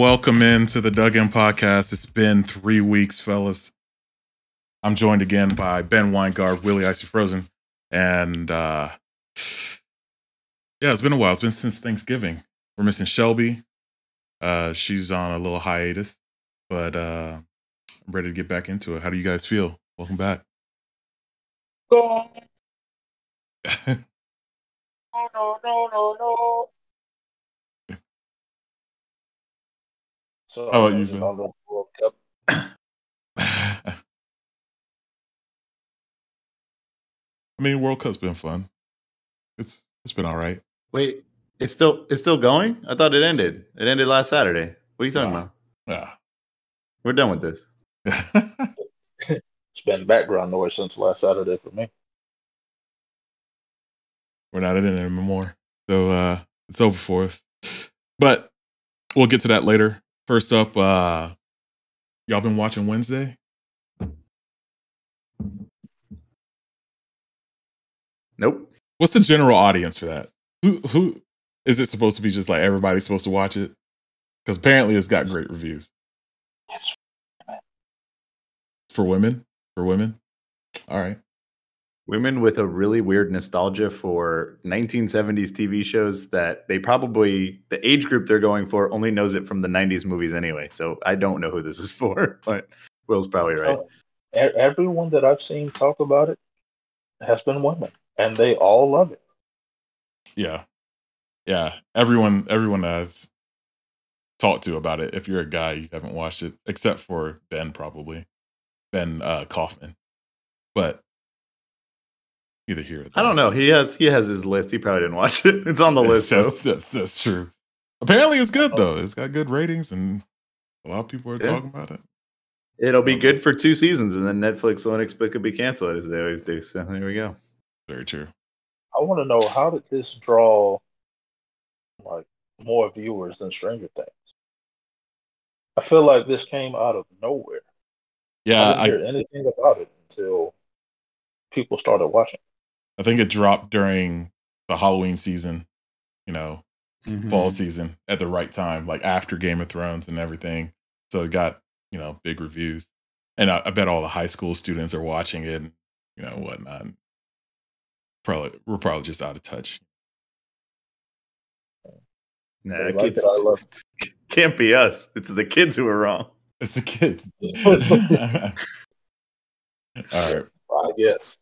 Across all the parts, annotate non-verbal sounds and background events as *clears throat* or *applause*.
Welcome into the Dug In podcast. It's been three weeks, fellas. I'm joined again by Ben Weingard, Willie Icy Frozen, and uh yeah, it's been a while. It's been since Thanksgiving. We're missing Shelby. Uh she's on a little hiatus, but uh I'm ready to get back into it. How do you guys feel? Welcome back. *laughs* No, no, no, no, no. So How about you, there's Ben? another World Cup. I mean, World Cup's been fun. It's it's been all right. Wait, it's still it's still going? I thought it ended. It ended last Saturday. What are you talking Nah. about? Yeah. We're done with this. *laughs* It's been background noise since last Saturday for me. We're not in it anymore. So uh it's over for us. But we'll get to that later. First up, uh y'all been watching Wednesday? Nope. What's the general audience for that? Who who is it supposed to be just like everybody's supposed to watch it? Because apparently it's got great reviews. It's For women? For women? All right. Women with a really weird nostalgia for 1970s TV shows that they probably the age group they're going for only knows it from the 90s movies anyway. So I don't know who this is *laughs* for, but Will's probably right. Oh, everyone that I've seen talk about it has been women, and they all love it. Yeah. Yeah. Everyone everyone I've talked to about it, if you're a guy, you haven't watched it, except for Ben probably. Ben uh Kaufman. But either here or I don't know. He has he has his list. He probably didn't watch it. *laughs* It's on the It's list. just- that's, that's true. Apparently it's good oh. though. It's got good ratings and a lot of people are Yeah. talking about it. It'll be good for two seasons, and then Netflix will inexplicably cancel it as they always do. So there we go. Very true. I want to know how did this draw like more viewers than Stranger Things? I feel like this came out of nowhere. Yeah, I I, didn't hear anything about it until people started watching. I think it dropped during the Halloween season, you know, Mm-hmm. fall season at the right time, like after Game of Thrones and everything. So it got, you know, big reviews. And I, I bet all the high school students are watching it and, you know, whatnot. Probably we're probably just out of touch. Nah, like kids, it, I love *laughs* can't be us. It's the kids who are wrong. It's the kids. *laughs* *laughs* all right. I guess.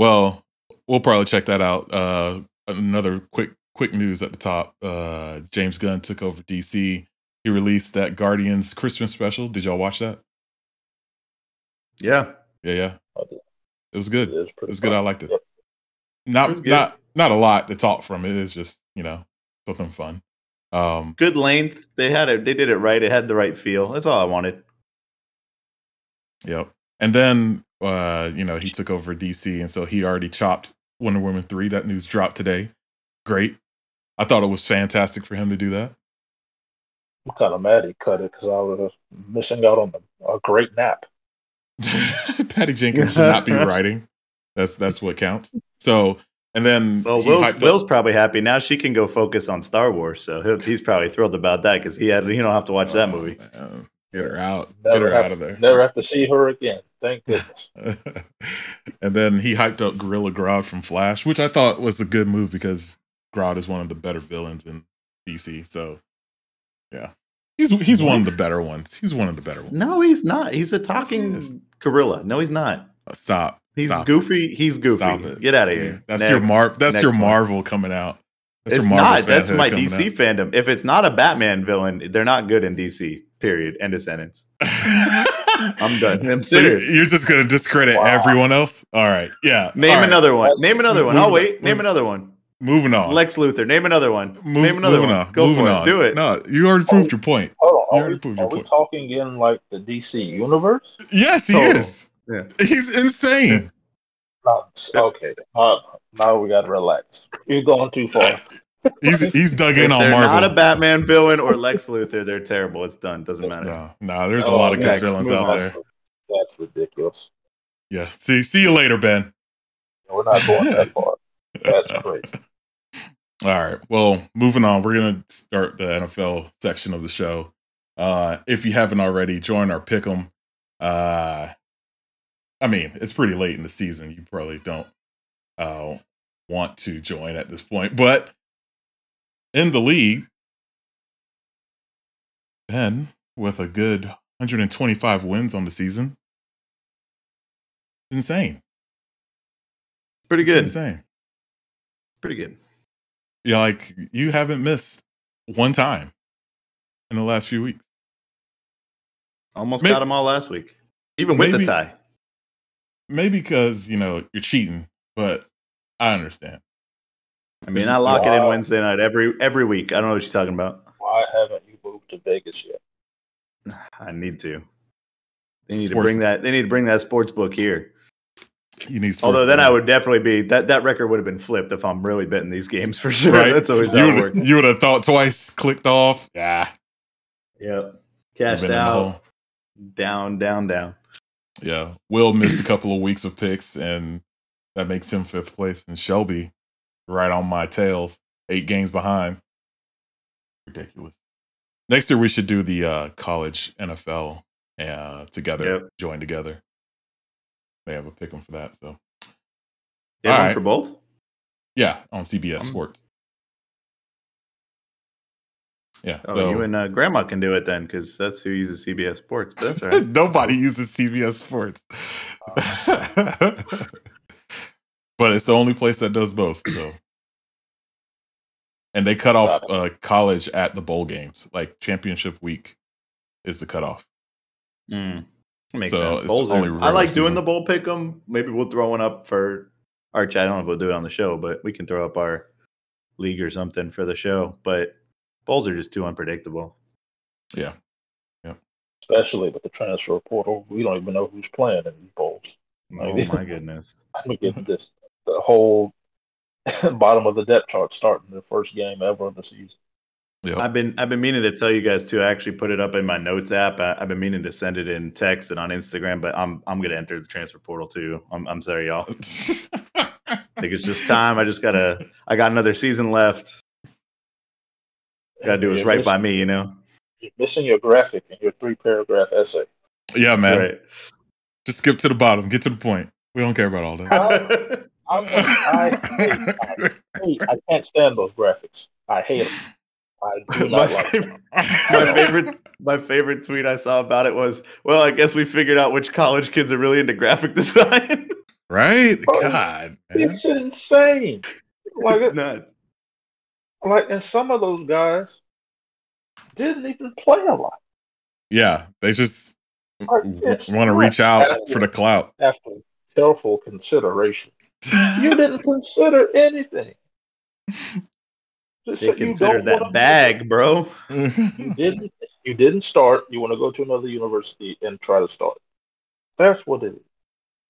Well, we'll probably check that out. Uh another quick quick news at the top. Uh James Gunn took over DC. He released that Guardians Christmas special. Did y'all watch that? Yeah, Yeah, yeah. It was It good. is It was good. I liked it. It was Not good. not not a lot to talk from. It is just, you know, something fun. Um good length. They had it. They did it right. It had the right feel. That's all I wanted. Yep. And then uh, you know, he took over DC and so he already chopped Wonder Woman 3. That news dropped today. Great. I thought it was fantastic for him to do that. I'm kind of mad he cut it because I was missing out on a, a great nap. *laughs* Patty Jenkins should not be *laughs* writing. That's that's what counts. So and then Well, Will's, Will's probably happy now. She can go focus on Star Wars, so he'll, he's probably thrilled about that because he had he don't have to watch that Oh, movie. man. Get her out. Get Never her have, out of there. Never have to see her again. Thank *laughs* goodness. and then he hyped up Gorilla Grodd from Flash, which I thought was a good move because Grodd is one of the better villains in DC. So, yeah, he's he's one of the better ones. He's one of the better ones. No, he's not. He's a talking is. gorilla. No, he's not. Uh, stop. He's stop. goofy. He's goofy. Stop it. Get out of here. That's Next. your Mar. That's Next your one. Marvel coming out. That's It's not. That's my coming DC fandom. If it's not a Batman villain, they're not good in DC. Period. End of sentence. *laughs* I'm done. I'm So you- serious. you're just gonna discredit Wow. everyone else? All right. Yeah. Name All right. another one. Name another one. I'll Moving- wait. Name moving- another one. Moving on. Lex Luthor. Name another one. Move- Name another moving one. on. Go moving for on. it. Do it. No, you already proved your point. Hold You on. Are, already we, proved your are we talking in like the DC universe? Yes, he Total. is. Yeah. He's insane. *laughs* Not, okay. Uh, now we got to relax. You're going too far. *laughs* He's he's dug If in on they're Marvel. not a Batman villain or Lex Luthor, they're terrible. It's done. Doesn't matter. no, no, there's a Oh, lot of good next, villains out there. That's ridiculous. Yeah. See see you later, Ben. We're not going that far. That's *laughs* crazy. All right. Well, moving on, we're gonna start the NFL section of the show. Uh, if you haven't already, join our pick'em. Uh, I mean, it's pretty late in the season. You probably don't uh, want to join at this point, but in the league, Ben with a good 125 wins on the season, it's insane. Pretty It's good. insane. Pretty good. Yeah, like you haven't missed one time in the last few weeks. Almost Maybe- got them all last week, even with Maybe- the tie. Maybe because you know you're cheating, but I understand. I mean, There's- I lock it in Wednesday night every every week. I don't know what you're talking about. Why haven't you moved to Vegas yet? *sighs* I need to. They need to bring that. They need to bring that sports book here. You need. sports Although then I would definitely be that that record would have been flipped if I'm really betting these games for sure. Right. That's always you how it would works. you would have thought twice, clicked off. Yeah, Yep. Would've Cashed been in the out. Down, down, down. Yeah, Will missed a couple of weeks of picks, and that makes him fifth place. And Shelby, right on my tails, eight games behind. Ridiculous. Next year we should do the uh, college NFL uh, together, Yep. join together. They have a pick 'em for that. So You have All one right. for both? yeah, on CBS Um, Sports. Yeah, Oh, so- you and uh, Grandma can do it then, because that's who uses CBS Sports. But that's right. *laughs* Nobody uses CBS Sports. But it's the only place that does both, though. And they cut off uh, college at the bowl games. Like championship week is the cutoff. Mm. Makes So sense. it's Bowls are- only I regular like doing the bowl pick 'em. Maybe we'll throw one up for Arch. I don't know if we'll do it on the show, but we can throw up our league or something for the show. But bowls are just too unpredictable. Yeah. Yeah. Especially with the transfer portal, we don't even know who's playing in these bowls. Oh my *laughs* goodness. I'm getting this the whole *laughs* bottom of the depth chart starting the first game ever of the season. Yep. I've been I've been meaning to tell you guys too. I actually put it up in my notes app. I, I've been meaning to send it in text and on Instagram, but I'm I'm gonna enter the transfer portal too. I'm I'm sorry, y'all. *laughs* I think it's just time. I just gotta. I got another season left. Gotta do what's You're right missing- by me, you know. You're missing your graphic in your three paragraph essay. yeah, man. Right. Just skip to the bottom. Get to the point. We don't care about all that. *laughs* I, I, I, hate, *laughs* I can't stand those graphics. I hate them. I do my, not like them. favorite, *laughs* my favorite my favorite tweet I saw about it was, well, I guess we figured out which college kids are really into graphic *laughs* design. right? Oh, God. man. It's insane. Like, it's nuts. like, and some of those guys didn't even play a lot. Yeah, they just Like, want to reach out for the clout. After careful consideration, you *laughs* didn't consider anything. Just They said you considered that bag, bro. You *laughs* didn't. You didn't start. You want to go to another university and try to start. That's what it is.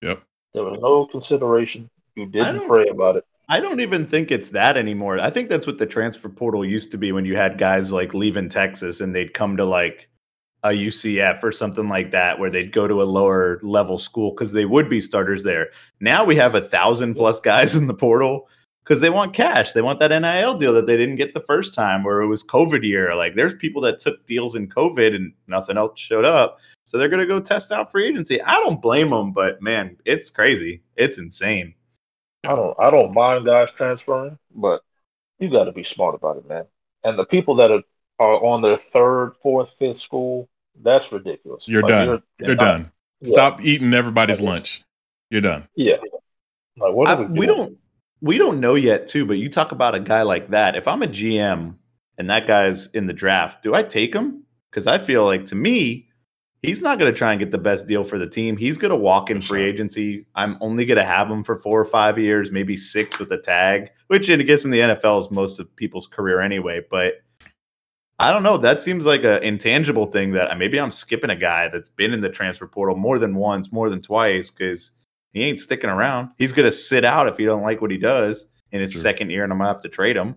Yep. There was no consideration. You didn't don't- pray about it. I don't even think it's that anymore. I think that's what the transfer portal used to be when you had guys like leaving Texas and they'd come to like a UCF or something like that, where they'd go to a lower level school because they would be starters there. Now we have a thousand plus guys in the portal because they want cash. They want that NIL deal that they didn't get the first time, where it was COVID year. Like there's people that took deals in COVID and nothing else showed up. So they're going to go test out free agency. I don't blame them, but man, it's crazy. It's insane. I don't. I don't mind guys transferring, but you got to be smart about it, man. And the people that are, are on their third, fourth, fifth school, that's ridiculous. You're Like, done. You're not- done. yeah, Stop eating everybody's That is- lunch. You're done. Yeah. Like what I- are we, we don't we don't know yet too but you talk about a guy like that if i'm a gm and that guy's in the draft do i take him because i feel like to me he's not going to try and get the best deal for the team he's going to walk in free agency i'm only going to have him for four or five years maybe six with a tag which i guess in the nfl is most of people's career anyway but I don't know. That seems like an intangible thing that maybe I'm skipping a guy that's been in the transfer portal more than once, more than twice, because he ain't sticking around. He's going to sit out if he don't like what he does in his Sure. second year, and I'm going to have to trade him.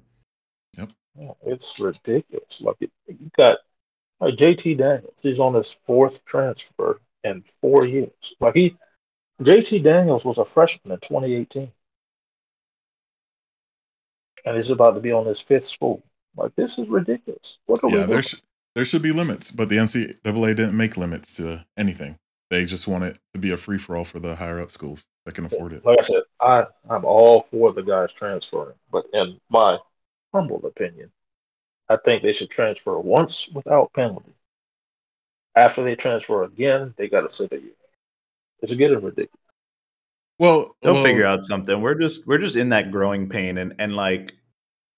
Yep, it's ridiculous. Look, it, you got uh, like JT Daniels. He's on his fourth transfer in four years. Like he, JT Daniels was a freshman in 2018. and he's about to be on his fifth school. Like this is ridiculous. What are yeah, we there doing? sh- there should be limits, but the NCAA didn't make limits to anything. They just want it to be a free for all for the higher up schools that can afford it. Like I said, I I'm all for the guys transferring, but in my humble opinion, I think they should transfer once without penalty. After they transfer again, they got to sit a year. It's getting ridiculous. Well, They'll well, figure out something. We're just we're just in that growing pain and and like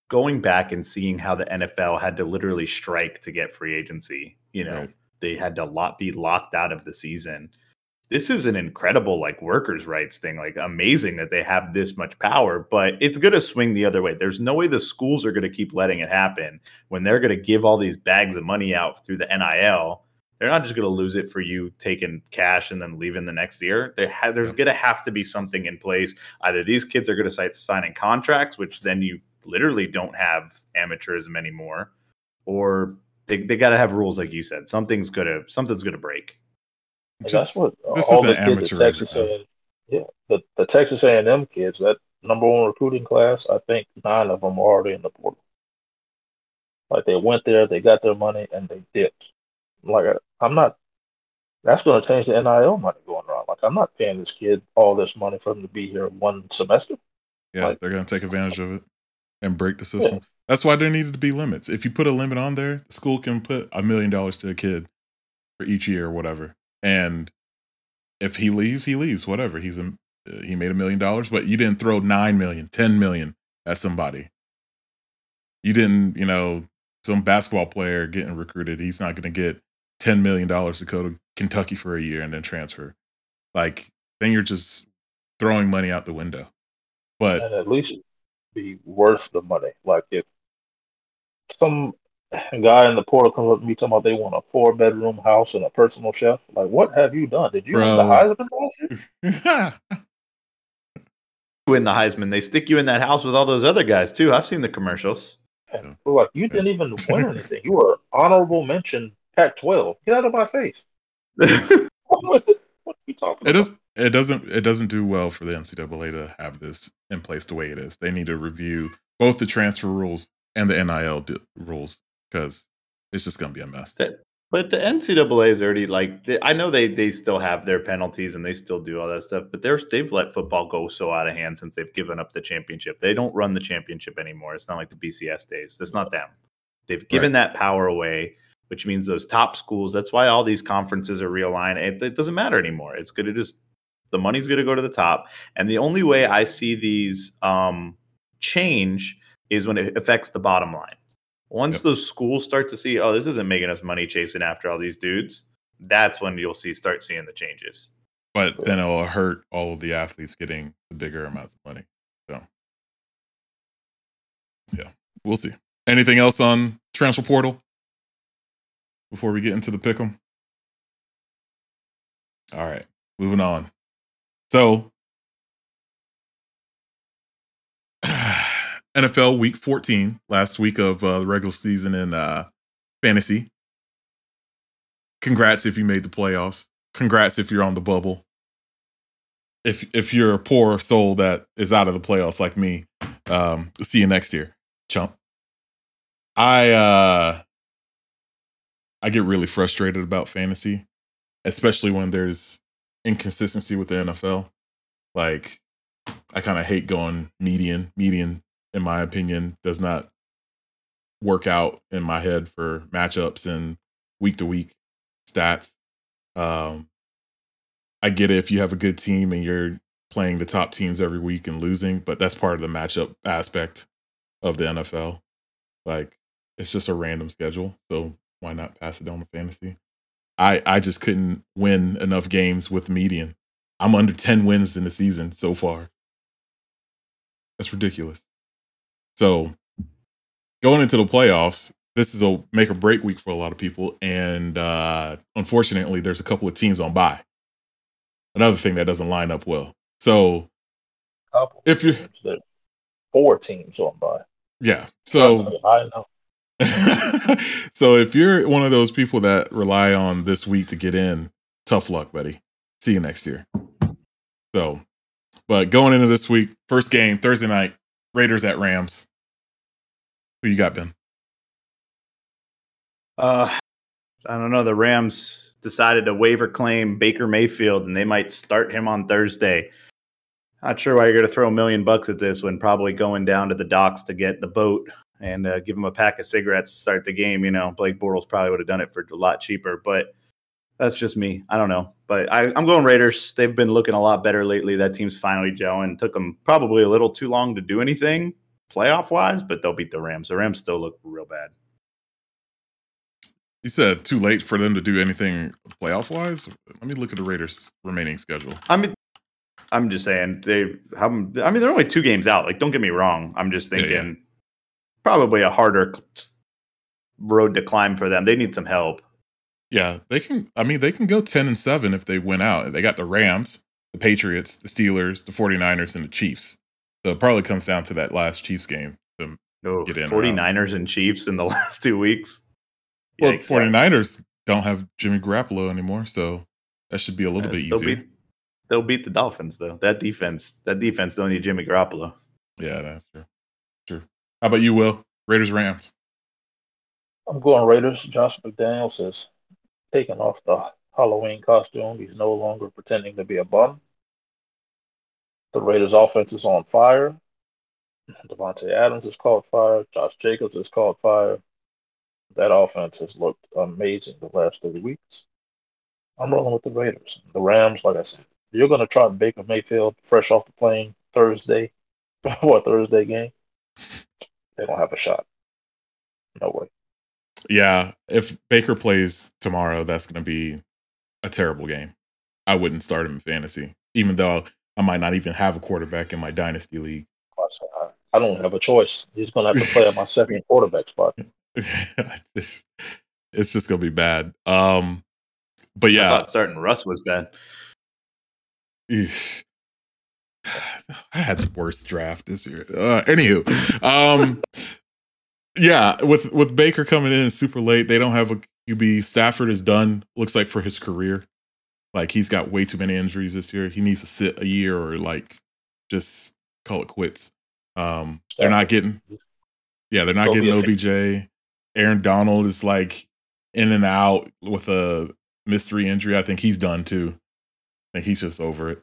going back and seeing how the NFL had to literally strike to get free agency. You know, Right. they had to lot be locked out of the season. This is an incredible like workers' rights thing. Like amazing that they have this much power, but it's going to swing the other way. There's no way the schools are going to keep letting it happen when they're going to give all these bags of money out through the NIL. They're not just going to lose it for you taking cash and then leaving the next year. They ha- there's going to have to be something in place. Either these kids are going to start signing contracts, which then you literally don't have amateurism anymore, or they, they got to have rules like you said. Something's gonna something's gonna break. And just- that's what this all isn't the kids at Texas though. A. Yeah, the the Texas A and M kids, that number one recruiting class, I think nine of them are already in the portal. Like they went there, they got their money, and they dipped. Like I- I'm not. That's going to change the NIL money going around. Like I'm not paying this kid all this money for him to be here one semester. yeah, like- they're going to take advantage of it and break the system. That's why there needed to be limits. If you put a limit on there, the school can put a million dollars to a kid for each year or whatever. And if he leaves, he leaves. Whatever. He's a, he made a million dollars, but you didn't throw nine million, ten million at somebody. You didn't, you know, some basketball player getting recruited. He's not going to get ten million dollars to go to Kentucky for a year and then transfer. Like then you're just throwing money out the window. But and at least be worth the money. Like if some guy in the portal comes up to me talking about they want a four bedroom house and a personal chef, like what have you done? Did you win the Heisman last year? Win the Heisman, they stick you in that house with all those other guys too. I've seen the commercials. And we're like, you didn't even win anything. You were honorable mention Pac twelve. Get out of my face. *laughs* what, what are you talking it about? does it doesn't it doesn't do well for the NCAA to have this in place the way it is. They need to review both the transfer rules and the NIL d- rules because it's just going to be a mess. But the NCAA is already like they, I know they they still have their penalties and they still do all that stuff, but they're they've let football go so out of hand since they've given up the championship. They don't run the championship anymore. It's not like the BCS days. That's not them. They've given that power away, which means those top schools. That's why all these conferences are realigned. It, it doesn't matter anymore. It's going to just the money's going to go to the top, and the only way I see these um, change is when it affects the bottom line. Once Yep. those schools start to see, oh, this isn't making us money chasing after all these dudes, that's when you'll see start seeing the changes. But then it'll hurt all of the athletes getting the bigger amounts of money. So, yeah, we'll see. Anything else on transfer portal before we get into the pick 'em? All right, moving on. So, *sighs* NFL Week 14, last week of uh, the regular season in uh, fantasy. Congrats if you made the playoffs. Congrats if you're on the bubble. If if you're a poor soul that is out of the playoffs like me, um, see you next year, chump. I uh, I get really frustrated about fantasy, especially when there's inconsistency with the NFL. Like, I kind of hate going median. Median, in my opinion, does not work out in my head for matchups and week to week stats. Um, I get it if you have a good team and you're playing the top teams every week and losing, but that's part of the matchup aspect of the NFL. Like, it's just a random schedule, so why not pass it down to fantasy? I I just couldn't win enough games with median. I'm under 10 wins in the season so far. That's ridiculous. So, going into the playoffs, this is a make or break week for a lot of people. And uh, unfortunately, there's a couple of teams on bye. Another thing that doesn't line up well. So, if you, teams. There's four teams on bye. yeah. So, I know. *laughs* so if you're one of those people that rely on this week to get in, tough luck, buddy. See you next year. So, but going into this week, first game Thursday night, Raiders at Rams. Who you got, Ben? Uh, I don't know. The Rams decided to waiver claim Baker Mayfield, and they might start him on Thursday. Not sure why you're going to throw a million bucks at this when probably going down to the docks to get the boat and uh, give him a pack of cigarettes to start the game. You know, Blake Bortles probably would have done it for a lot cheaper, but that's just me. I don't know, but I, am going Raiders. They've been looking a lot better lately. That team's finally gelling. Took them probably a little too long to do anything playoff wise, but they'll beat the Rams. The Rams still look real bad. You said too late for them to do anything playoff wise. Let me look at the Raiders' remaining schedule. I mean, I'm just saying they have. I mean, they're only two games out. Like, don't get me wrong. I'm just thinking yeah, yeah. Probably a harder road to climb for them. They need some help. Yeah, they can. I mean, they can go 10 and 7 if they win out. They got the Rams, the Patriots, the Steelers, the 49ers, and the Chiefs. So it probably comes down to that last Chiefs game to oh, get in. 49ers and Chiefs in the *laughs* last two weeks. Well, Yikes. 49ers don't have Jimmy Garoppolo anymore, so that should be a little yeah, bit easier. Beat, they'll beat the Dolphins though. That defense, that defense don't need Jimmy Garoppolo. Yeah, that's true. How about you, Will? Raiders Rams. I'm going Raiders. Josh McDaniels has taken off the Halloween costume. He's no longer pretending to be a bum. The Raiders offense is on fire. Davante Adams is caught fire. Josh Jacobs is caught fire. That offense has looked amazing the last three weeks. I'm rolling with the Raiders. The Rams, like I said, you're going to try Baker Mayfield fresh off the plane Thursday *laughs* for a Thursday game. They don't have a shot. No way. Yeah, if Baker plays tomorrow, that's going to be a terrible game. I wouldn't start him in fantasy, even though I might not even have a quarterback in my dynasty league. I don't have a choice. He's going to have to play at my second quarterback spot. *laughs* it's, it's just going to be bad. Um, but yeah, I thought starting Russ was bad. I had the worst draft this year. Uh, anywho, um, yeah, with with Baker coming in super late, they don't have a QB. Stafford is done. Looks like for his career, like he's got way too many injuries this year. He needs to sit a year or like just call it quits. Um, they're not getting, yeah, they're not getting OBJ. Aaron Donald is like in and out with a mystery injury. I think he's done too. I think he's just over it.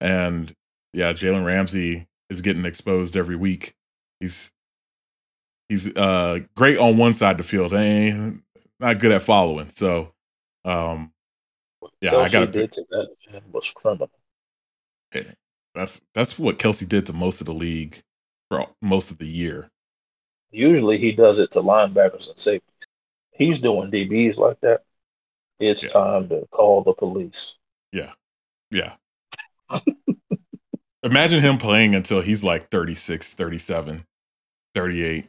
And yeah, Jalen Ramsey is getting exposed every week. He's he's uh great on one side of the field, ain't not good at following. So um yeah, Kelce I got did to that man was criminal. Okay. That's that's what Kelce did to most of the league for most of the year. Usually he does it to linebackers and safeties. He's doing DBs like that. It's yeah. time to call the police. Yeah. Yeah. Imagine him playing until he's like 36, 37, 38.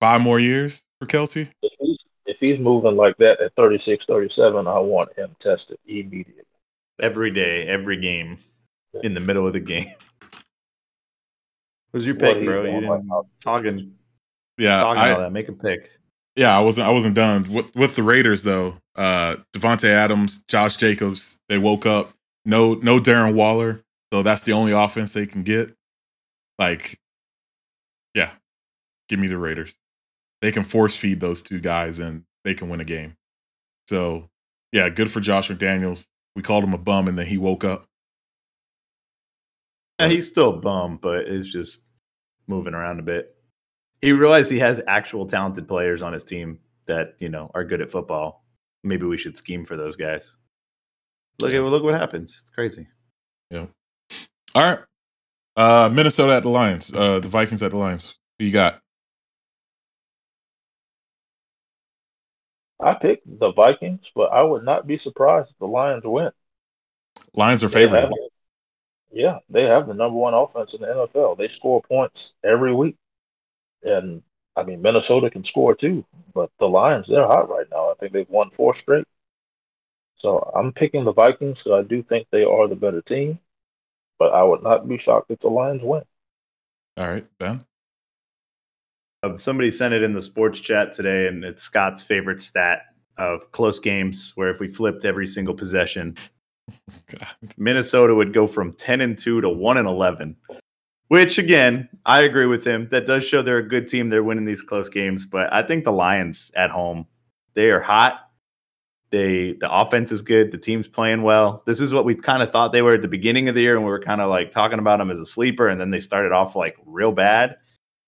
Five more years for Kelce? If he's, if he's moving like that at 36, 37, I want him tested immediately. Every day, every game, in the middle of the game. Who's your pick, bro? You didn't talking. Yeah, talking I, all that. Make a pick. Yeah, I wasn't. I wasn't done with, with the Raiders though. Uh Davante Adams, Josh Jacobs. They woke up. No, no Darren Waller. So that's the only offense they can get. Like, yeah, give me the Raiders. They can force feed those two guys and they can win a game. So, yeah, good for Josh McDaniels. We called him a bum and then he woke up. Yeah, he's still a bum, but it's just moving around a bit. He realized he has actual talented players on his team that, you know, are good at football. Maybe we should scheme for those guys. Look at look what happens. It's crazy. Yeah. All right. Uh, Minnesota at the Lions. Uh, the Vikings at the Lions. Who you got? I picked the Vikings, but I would not be surprised if the Lions win. Lions are favored. Yeah, they have the number one offense in the NFL. They score points every week. And I mean, Minnesota can score too, but the Lions, they're hot right now. I think they've won four straight. So I'm picking the Vikings because I do think they are the better team but I would not be shocked if the Lions win. All right, Ben. Uh, somebody sent it in the sports chat today, and it's Scott's favorite stat of close games where if we flipped every single possession, *laughs* Minnesota would go from 10 and 2 to 1 and 11. Which again, I agree with him. That does show they're a good team. They're winning these close games, but I think the Lions at home, they are hot. They the offense is good. The team's playing well. This is what we kind of thought they were at the beginning of the year, and we were kind of like talking about them as a sleeper, and then they started off like real bad.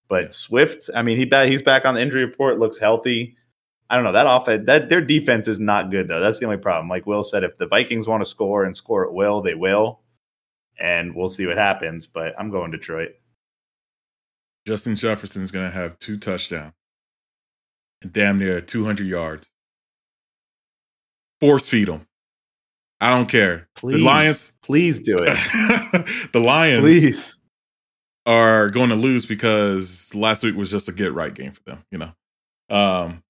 But Swift, I mean, he he's back on the injury report, looks healthy. I don't know that offense. That their defense is not good though. That's the only problem. Like Will said, if the Vikings want to score and score at will, they will, and we'll see what happens. But I'm going Detroit. Justin Jefferson's going to have two touchdowns damn near 200 yards. Force feed them. I don't care. Please, the Lions, please do it. *laughs* the Lions, please are going to lose because last week was just a get right game for them. You know. Um,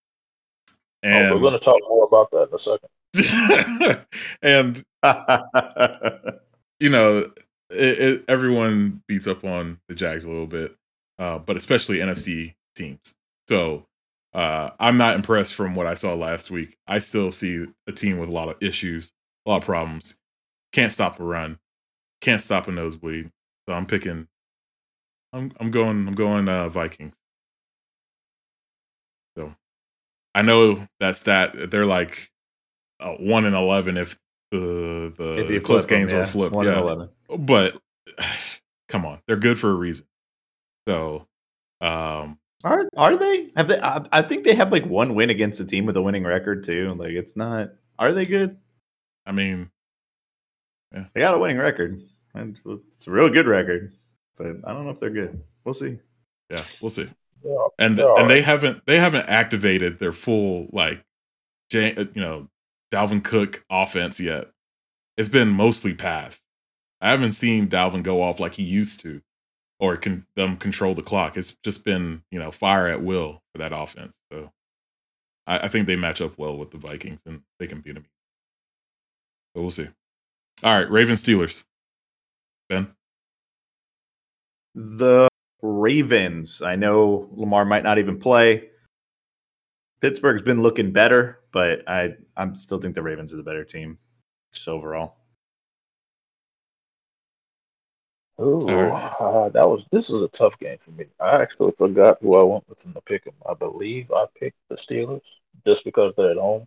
and oh, we're going to talk more about that in a second. *laughs* and *laughs* you know, it, it, everyone beats up on the Jags a little bit, uh, but especially NFC teams. So uh, I'm not impressed from what I saw last week. I still see a team with a lot of issues, a lot of problems. Can't stop a run, can't stop a nosebleed. So I'm picking. I'm I'm going I'm going uh, Vikings. So I know that stat. They're like uh, one in eleven if the the if close games them, yeah. were flipped. One yeah, but *sighs* come on, they're good for a reason. So um are are they? Have they? I, I, think they have like one win against a team with a winning record too. Like it's not. Are they good? I mean, yeah. they got a winning record. It's a real good record, but I don't know if they're good. We'll see. Yeah, we'll see. Yeah, and and right. they haven't they haven't activated their full like, uh, you know, Dalvin Cook offense yet. It's been mostly passed. I haven't seen Dalvin go off like he used to or can them control the clock. It's just been you know fire at will for that offense. So I, I think they match up well with the Vikings and they can beat them. But we'll see. All right, Ravens Steelers. Ben. The Ravens. I know Lamar might not even play. Pittsburgh's been looking better, but I I still think the Ravens are the better team just overall. Oh, uh, that was this is a tough game for me. I actually forgot who I went with in the pick 'em. I believe I picked the Steelers just because they're at home.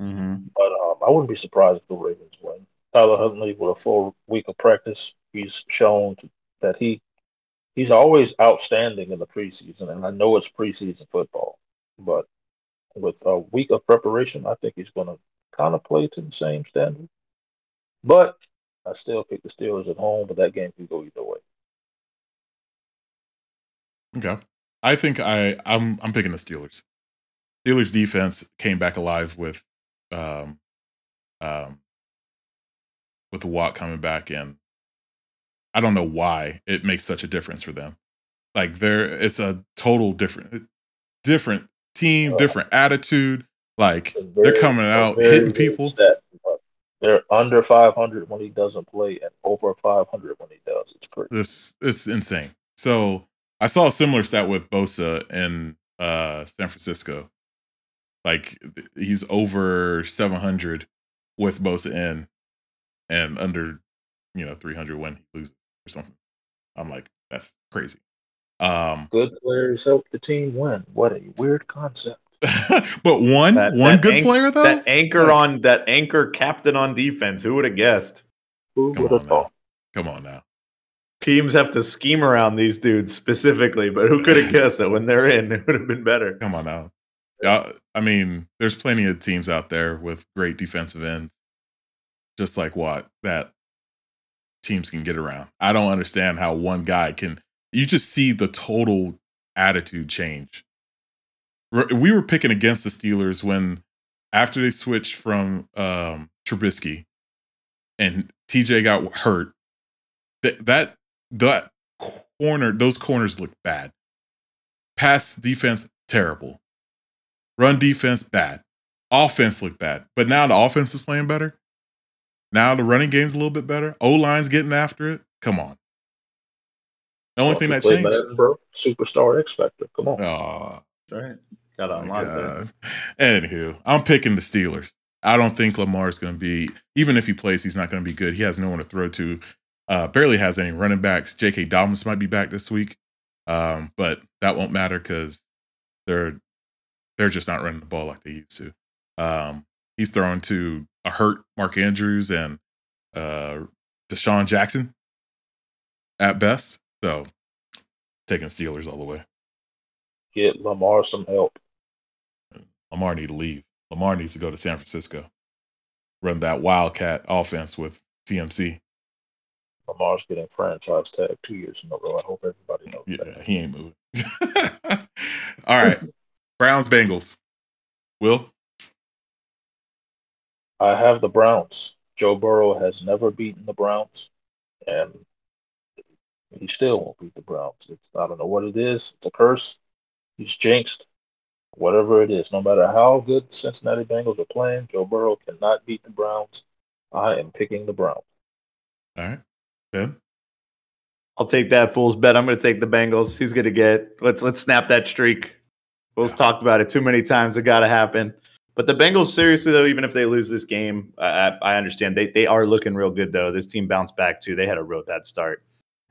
Mm-hmm. But um, I wouldn't be surprised if the Ravens win. Tyler Huntley, with a full week of practice, he's shown to, that he he's always outstanding in the preseason, and I know it's preseason football, but with a week of preparation, I think he's going to kind of play to the same standard. But I still pick the Steelers at home, but that game could go either way. Okay. I think I I'm I'm picking the Steelers. Steelers defense came back alive with um um with the Watt coming back in. I don't know why it makes such a difference for them. Like there it's a total different different team, uh, different attitude. Like very, they're coming out hitting people. Stat, they're under 500 when he doesn't play and over 500 when he does. It's crazy. This it's insane. So I saw a similar stat with Bosa in uh, San Francisco. Like he's over 700 with Bosa in and under, you know, 300 when he loses or something. I'm like, that's crazy. Um, Good players help the team win. What a weird concept. *laughs* but one that, one that good anch- player though. That anchor on that anchor captain on defense. Who would have guessed? Who would have thought? Come on now. Teams have to scheme around these dudes specifically, but who could have *laughs* guessed that when they're in, it would have been better. Come on now. Yeah, I mean, there's plenty of teams out there with great defensive ends, just like what that teams can get around. I don't understand how one guy can. You just see the total attitude change we were picking against the Steelers when after they switched from um, Trubisky and TJ got hurt. That that that corner, those corners looked bad. Pass defense terrible. Run defense bad. Offense looked bad. But now the offense is playing better. Now the running game's a little bit better. O line's getting after it. Come on. The only thing that changed, Madden, bro. Superstar X Factor. Come on. Oh, right. Got to unlock that. Anywho, I'm picking the Steelers. I don't think Lamar is going to be, even if he plays, he's not going to be good. He has no one to throw to. Uh, barely has any running backs. J.K. Dobbins might be back this week, um, but that won't matter because they're they're just not running the ball like they used to. Um, he's throwing to a hurt Mark Andrews and uh, DeSean Jackson at best. So taking Steelers all the way. Get Lamar some help. Lamar need to leave. Lamar needs to go to San Francisco. Run that wildcat offense with TMC. Lamar's getting franchise tag two years in a row. I hope everybody knows Yeah, that. he ain't moving. *laughs* all right. Browns Bengals. Will? I have the Browns. Joe Burrow has never beaten the Browns, and he still won't beat the Browns. It's, I don't know what it is. It's a curse. He's jinxed. Whatever it is, no matter how good the Cincinnati Bengals are playing, Joe Burrow cannot beat the Browns. I am picking the Browns. All right. Ben? I'll take that fool's bet. I'm going to take the Bengals. He's going to get let's let's snap that streak. Will's Yeah. talked about it too many times. It got to happen. But the Bengals, seriously though, even if they lose this game, I, I I understand they they are looking real good though. This team bounced back too. They had a real bad start,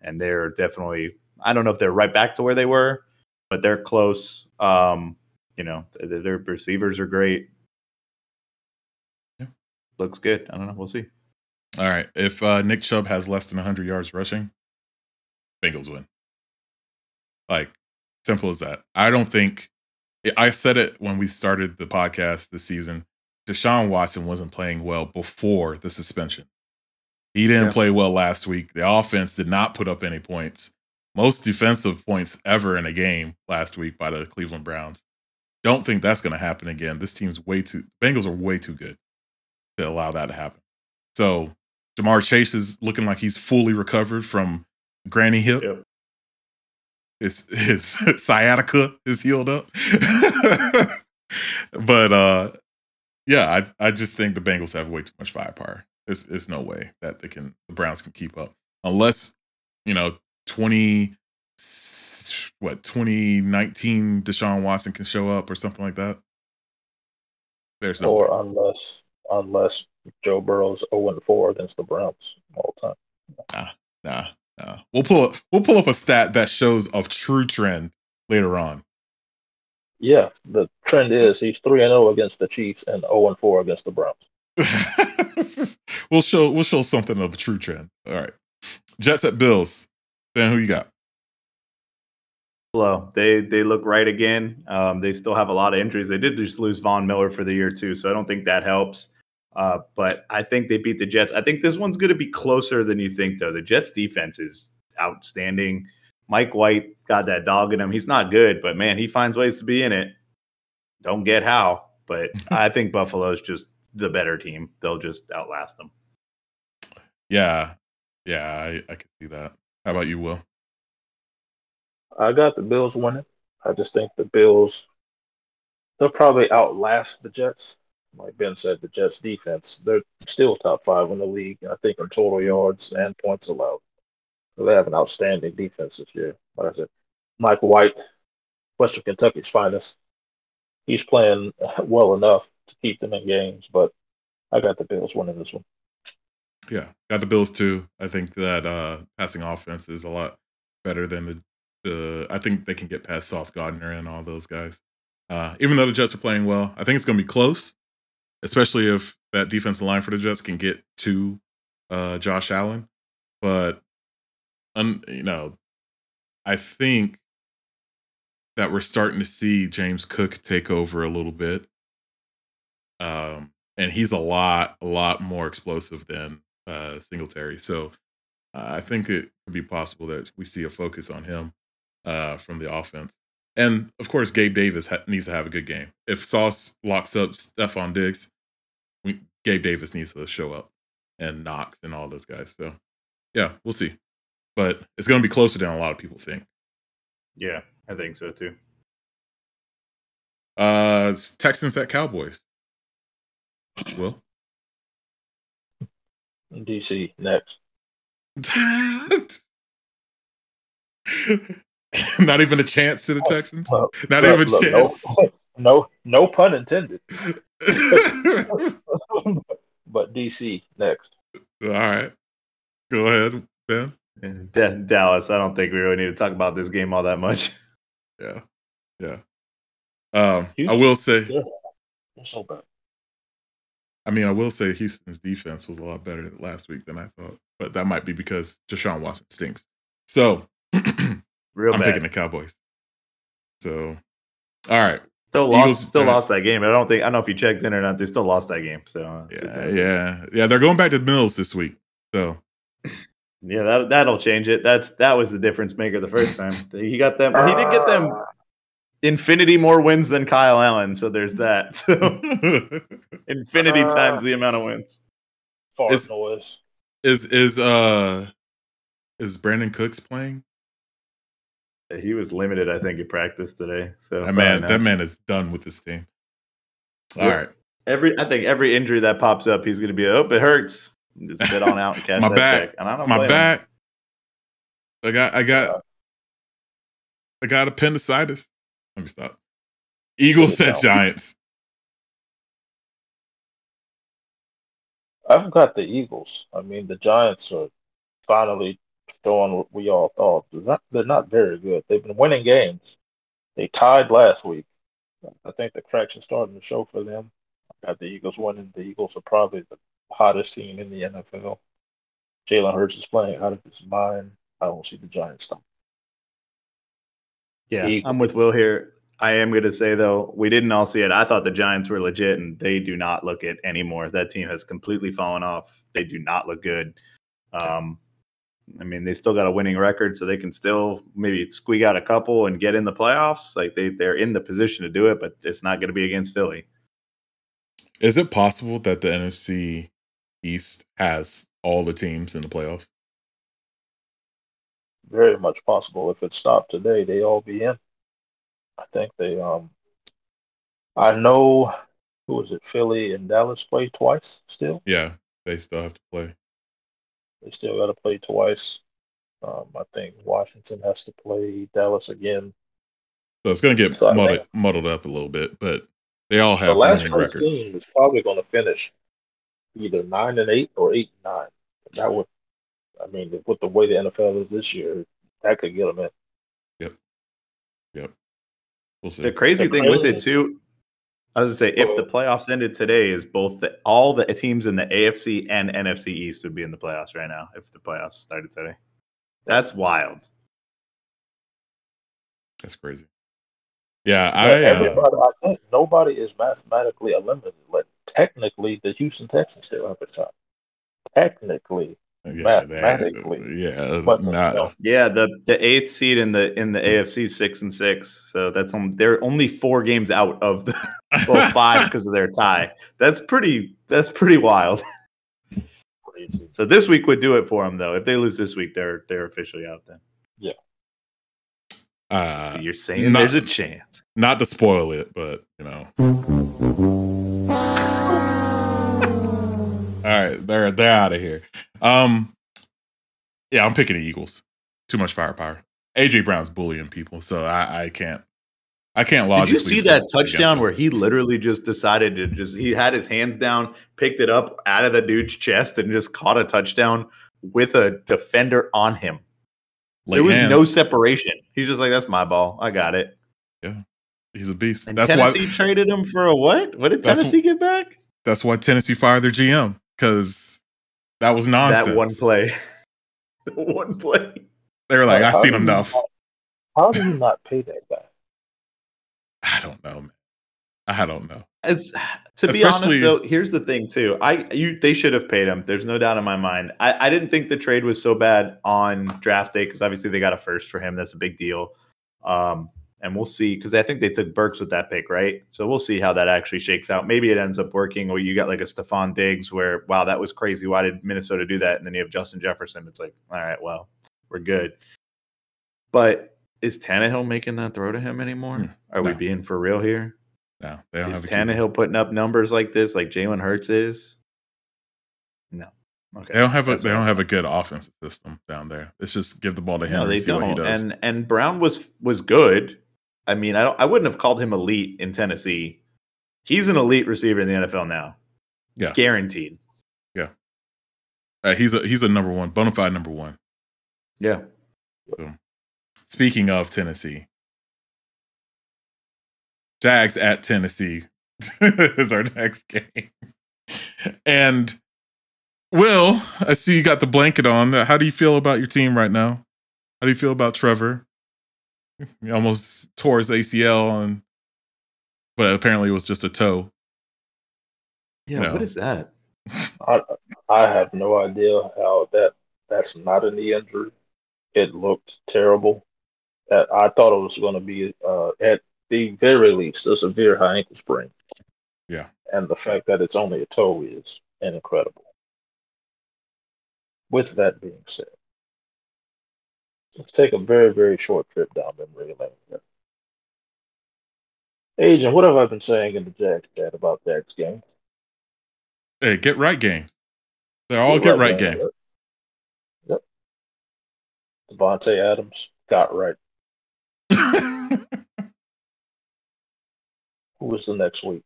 and they're definitely. I don't know if they're right back to where they were, but they're close. Um, you know, th- their receivers are great. Yeah. Looks good. I don't know. We'll see. All right. If uh, Nick Chubb has less than 100 yards rushing, Bengals win. Like, simple as that. I don't think, I said it when we started the podcast this season. Deshaun Watson wasn't playing well before the suspension. He didn't Yeah. play well last week. The offense did not put up any points. Most defensive points ever in a game last week by the Cleveland Browns. Don't think that's going to happen again. This team's way too, Bengals are way too good to allow that to happen. So Ja'Marr Chase is looking like he's fully recovered from granny hip. Yep. His his *laughs* sciatica is healed up. *laughs* but uh yeah, I I just think the Bengals have way too much firepower. There's there's no way that they can the Browns can keep up. Unless, you know, 20 what 2019 Deshaun Watson can show up or something like that. There's no way. Or unless unless Joe Burrow's 0 and 4 against the Browns all the time. Nah, nah. Nah. We'll pull up, we'll pull up a stat that shows a true trend later on. Yeah, the trend is he's 3 and 0 against the Chiefs and 0 and 4 against the Browns. *laughs* we'll show we'll show something of a true trend. All right. Jets at Bills. Who you got? Low. They they look right again. Um, they still have a lot of injuries. They did just lose Von Miller for the year too, so I don't think that helps. Uh, but I think they beat the Jets. I think this one's going to be closer than you think, though. The Jets' defense is outstanding. Mike White got that dog in him. He's not good, but man, he finds ways to be in it. Don't get how, but *laughs* I think Buffalo's just the better team. They'll just outlast them. Yeah. Yeah, I, I can see that. How about you, Will? I got the Bills winning. I just think the Bills they'll probably outlast the Jets. Like Ben said, the Jets defense, they're still top five in the league, I think in total yards and points allowed. They have an outstanding defense this year. Like I said, Mike White, Western Kentucky's finest. He's playing *laughs* well enough to keep them in games, but I got the Bills winning this one. Yeah, got the Bills too. I think that uh passing offense is a lot better than the the. I think they can get past Sauce Gardner and all those guys. Uh, even though the Jets are playing well, I think it's going to be close, especially if that defensive line for the Jets can get to uh, Josh Allen. But, um, you know, I think that we're starting to see James Cook take over a little bit. Um, and he's a lot, a lot more explosive than uh, Singletary. So uh, I think it could be possible that we see a focus on him uh, from the offense. And of course, Gabe Davis ha- needs to have a good game. If Sauce locks up Stefon Diggs, we, Gabe Davis needs to show up and Knox and all those guys. So yeah, we'll see. But it's going to be closer than a lot of people think. Yeah, I think so too. Uh, it's Texans at Cowboys. Will? DC next. *laughs* Not even a chance to the Texans. Well, Not look, even a look, chance. No, *laughs* no, no pun intended. *laughs* but DC next. All right, go ahead. Ben? D- Dallas. I don't think we really need to talk about this game all that much. Yeah. Yeah. Um, I will say, Yeah, so bad. I mean, I will say Houston's defense was a lot better last week than I thought, but that might be because Deshaun Watson stinks. So *clears throat* Real I'm Real bad. picking the Cowboys. So, all right. Still lost. Eagles, still Giants. lost that game. I don't think. I don't know if you checked in or not. They still lost that game. So uh, Yeah. Yeah. Yeah. They're going back to Mills this week. So, yeah. That that'll change it. That's that was the difference maker the first time. He got them. He did get them Ah, infinity more wins than Kyle Allen. So there's that. *laughs* So *laughs* infinity Uh, times the amount of wins. fart It's- noise. is, is, uh, is Brandin Cooks playing? He was limited, I think, in practice today. So That man, probably that man is done with this team. All Yep. right. every I think every injury that pops up, he's going to be oh, it hurts. Just sit on out and catch *laughs* My that back. check. And I don't my blame him. back. I got, I got, I got appendicitis. Let me stop. Eagles at. Giants. I've got the Eagles. I mean, the Giants are finally showing what we all thought. They're not, they're not very good. They've been winning games. They tied last week. I think the cracks are starting to show for them. I've got the Eagles winning. The Eagles are probably the hottest team in the NFL. Jalen Hurts is playing out of his mind. I don't see the Giants stop. Yeah, Eagles. I'm with Will here. I am going to say though, we didn't all see it. I thought the Giants were legit, and they do not look it anymore. That team has completely fallen off. They do not look good. Um, I mean, they still got a winning record, so they can still maybe squeak out a couple and get in the playoffs. Like they they're in the position to do it, but it's not going to be against Philly. Is it possible that the NFC East has all the teams in the playoffs? Very much possible. If it stopped today, they all be in. I think they um I know who was it, Philly and Dallas play twice still. Yeah, they still have to play. They still gotta play twice. Um I think Washington has to play Dallas again. So it's going to get So think- muddled, muddled up a little bit, but they all have The last winning place records. team is probably gonna finish either nine and eight or eight and nine. That would I mean with the way the NFL is this year, that could get them in. Yep. Yep. We'll see. The crazy The thing with it crazy- too, I was gonna say, if the playoffs ended today, is both the, all the teams in the AFC and NFC East would be in the playoffs right now if the playoffs started today. That's wild. That's crazy. Yeah, I uh, everybody I think nobody is mathematically eliminated. Like technically the Houston Texans still have a shot. Technically. Yeah, they- mathematically. yeah, But the- not, no. Yeah, the the eighth seed in the in the AFC six and six, so that's on, they're only four games out of the *laughs* well five because of their tie. That's pretty. That's pretty wild. Crazy. So this week would do it for them, though. If they lose this week, they're they're officially out. Then Yeah. uh, so you're saying not- there's a chance. not to spoil it, but you know. *laughs* All right, they're they're out of here. Um, yeah, I'm picking the Eagles. Too much firepower. AJ Brown's bullying people, so I, I can't. I can't Did logically. you see that touchdown where he literally just decided to just he had his hands down, picked it up out of the dude's chest, and just caught a touchdown with a defender on him. Late there was no separation. He's just like, "That's my ball. I got it." Yeah, he's a beast. And That's Tennessee why. traded him for a what? What did Tennessee get back? That's why Tennessee fired their GM because that was nonsense. That one play. *laughs* one play. They were like, How "I've seen enough." not- How do you not pay that guy? *sighs* I don't know, man. I don't know. As to be honest, though, here's the thing too. I you they should have paid him. There's no doubt in my mind. I, I didn't think the trade was so bad on draft day because obviously they got a first for him. That's a big deal. Um, and we'll see because I think they took Burks with that pick, right? So we'll see how that actually shakes out. Maybe it ends up working, or you got like a Stefon Diggs where wow, that was crazy. Why did Minnesota do that? And then you have Justin Jefferson. It's like, all right, well, we're good. But is Tannehill making that throw to him anymore? Hmm, Are we being for real here? No, they don't Is have. Tannehill putting up numbers like this, like Jalen Hurts is? No. Okay. They don't have a That's they all don't have a good offensive system down there. It's just give the ball to him No, and they see what he don't. does. And and Brown was was good. I mean, I don't I wouldn't have called him elite in Tennessee. He's an elite receiver in the NFL now. Yeah. Guaranteed. Uh, he's a he's a number one, bona fide number one. Yeah. Speaking of Tennessee, Jags at Tennessee *laughs* is our next game. And Will, I see you got the blanket on. How do you feel about your team right now? How do you feel about Trevor? He *laughs* almost tore his ACL on, but apparently it was just a toe. Yeah. No. What is that? I I have no idea how that that's not a knee injury. It looked terrible. I thought it was going to be uh, at the very least a severe high ankle sprain. Yeah. and the fact that it's only a toe is incredible. With that being said, let's take a very very short trip down memory lane. here. Agent, what have I been saying in the Jags chat about Jags game? Hey, get right games. They're all get right game, games. Yep. Davante Adams got right. *laughs* Who was the next week?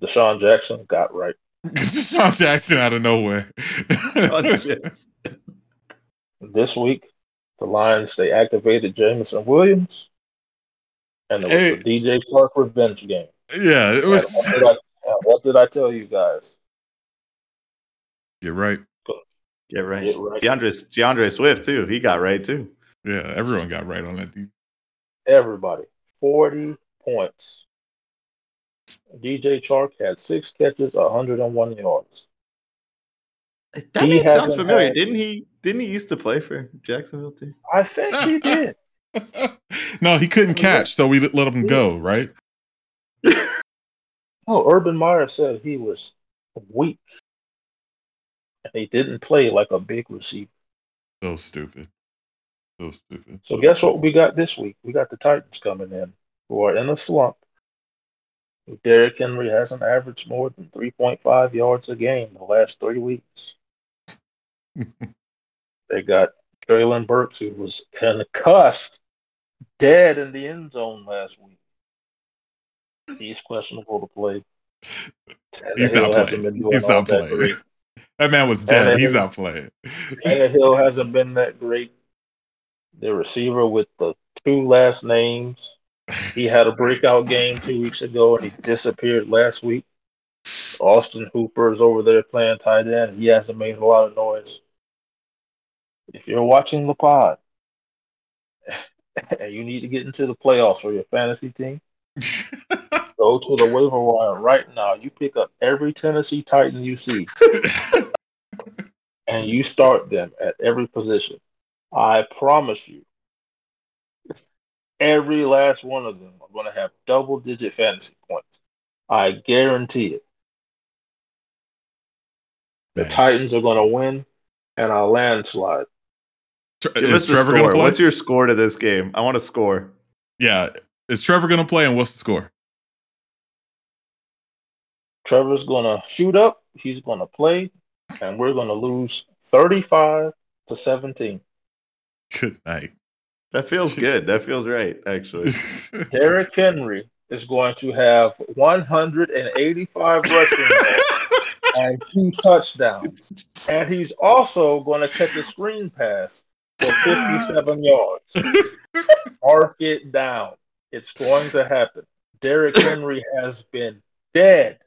DeSean Jackson got right. DeSean Jackson out of nowhere. Oh, shit. This week, the Lions they activated Jameson Williams, and it was Hey. the DJ Chark revenge game. yeah, it was. what, did I, what did I tell you guys? You're right. Get right. Get right. DeAndre, DeAndre Swift, too. He got right, too. Yeah, everyone got right on that. Dude. Everybody, forty points. DJ Chark had six catches, 101 yards. That He name sounds familiar. had- Didn't he? Didn't he used to play for Jacksonville too? I think he *laughs* did. no, he couldn't catch, so we let him go. Right? *laughs* Oh, Urban Meyer said he was weak. And he didn't play like a big receiver. So stupid. So stupid. So guess what we got this week? We got the Titans coming in, who are in a slump. Derrick Henry hasn't averaged more than 3.5 yards a game the last three weeks. *laughs* They got Treylon Burks, who was concussed, dead in the end zone last week. He's questionable to play. He's not playing. He's not playing. That man was dead. Tannehill- He's not playing. Tannehill hasn't been that great. The receiver with the two last names, he had a breakout game two weeks ago and he disappeared last week. Austin Hooper is over there playing tight end. He hasn't made a lot of noise. If you're watching the pod and *laughs* you need to get into the playoffs for your fantasy team, *laughs* go to the waiver wire right now. You pick up every Tennessee Titan you see *laughs* and you start them at every position. I promise you, every last one of them are going to have double digit fantasy points. I guarantee it. The Man. Titans are going to win and a landslide. Tre- Give is Trevor gonna play? What's your score to this game? I want a score. yeah, is Trevor gonna play? And what's the score? Trevor's going to shoot up, he's going to play, and we're going to lose 35 to 17. Good night. That feels good. That feels right, actually. *laughs* Derrick Henry is going to have 185 rushing *laughs* and two touchdowns. And he's also going to catch a screen pass for 57 yards. Mark it down. It's going to happen. Derrick Henry has been dead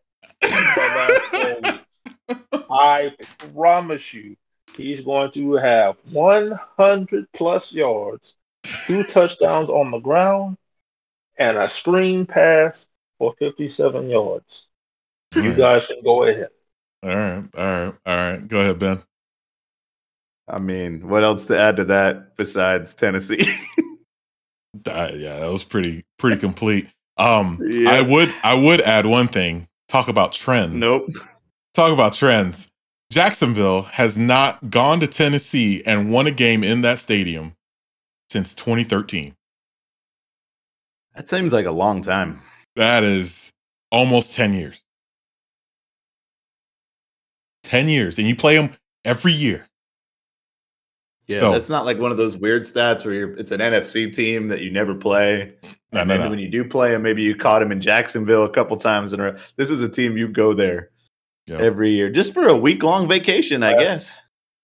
for the last four weeks. I promise you, he's going to have 100 plus yards, two touchdowns on the ground, and a screen pass for 57 yards. You guys can go ahead. All right, all right, all right. Go ahead, Ben. I mean, what else to add to that besides Tennessee? *laughs* Uh, yeah, that was pretty pretty complete. Um, Yeah. I would I would add one thing. Talk about trends. nope. Talk about trends. Jacksonville has not gone to Tennessee and won a game in that stadium since 2013. That seems like a long time. That is almost 10 years. 10 years, and you play them every year. Yeah, No. that's not like one of those weird stats where you're, it's an NFC team that you never play. No, and no, then no. when you do play them, maybe you caught him in Jacksonville a couple times in a row. This is a team you go there Yeah. every year just for a week long vacation, I Right. guess.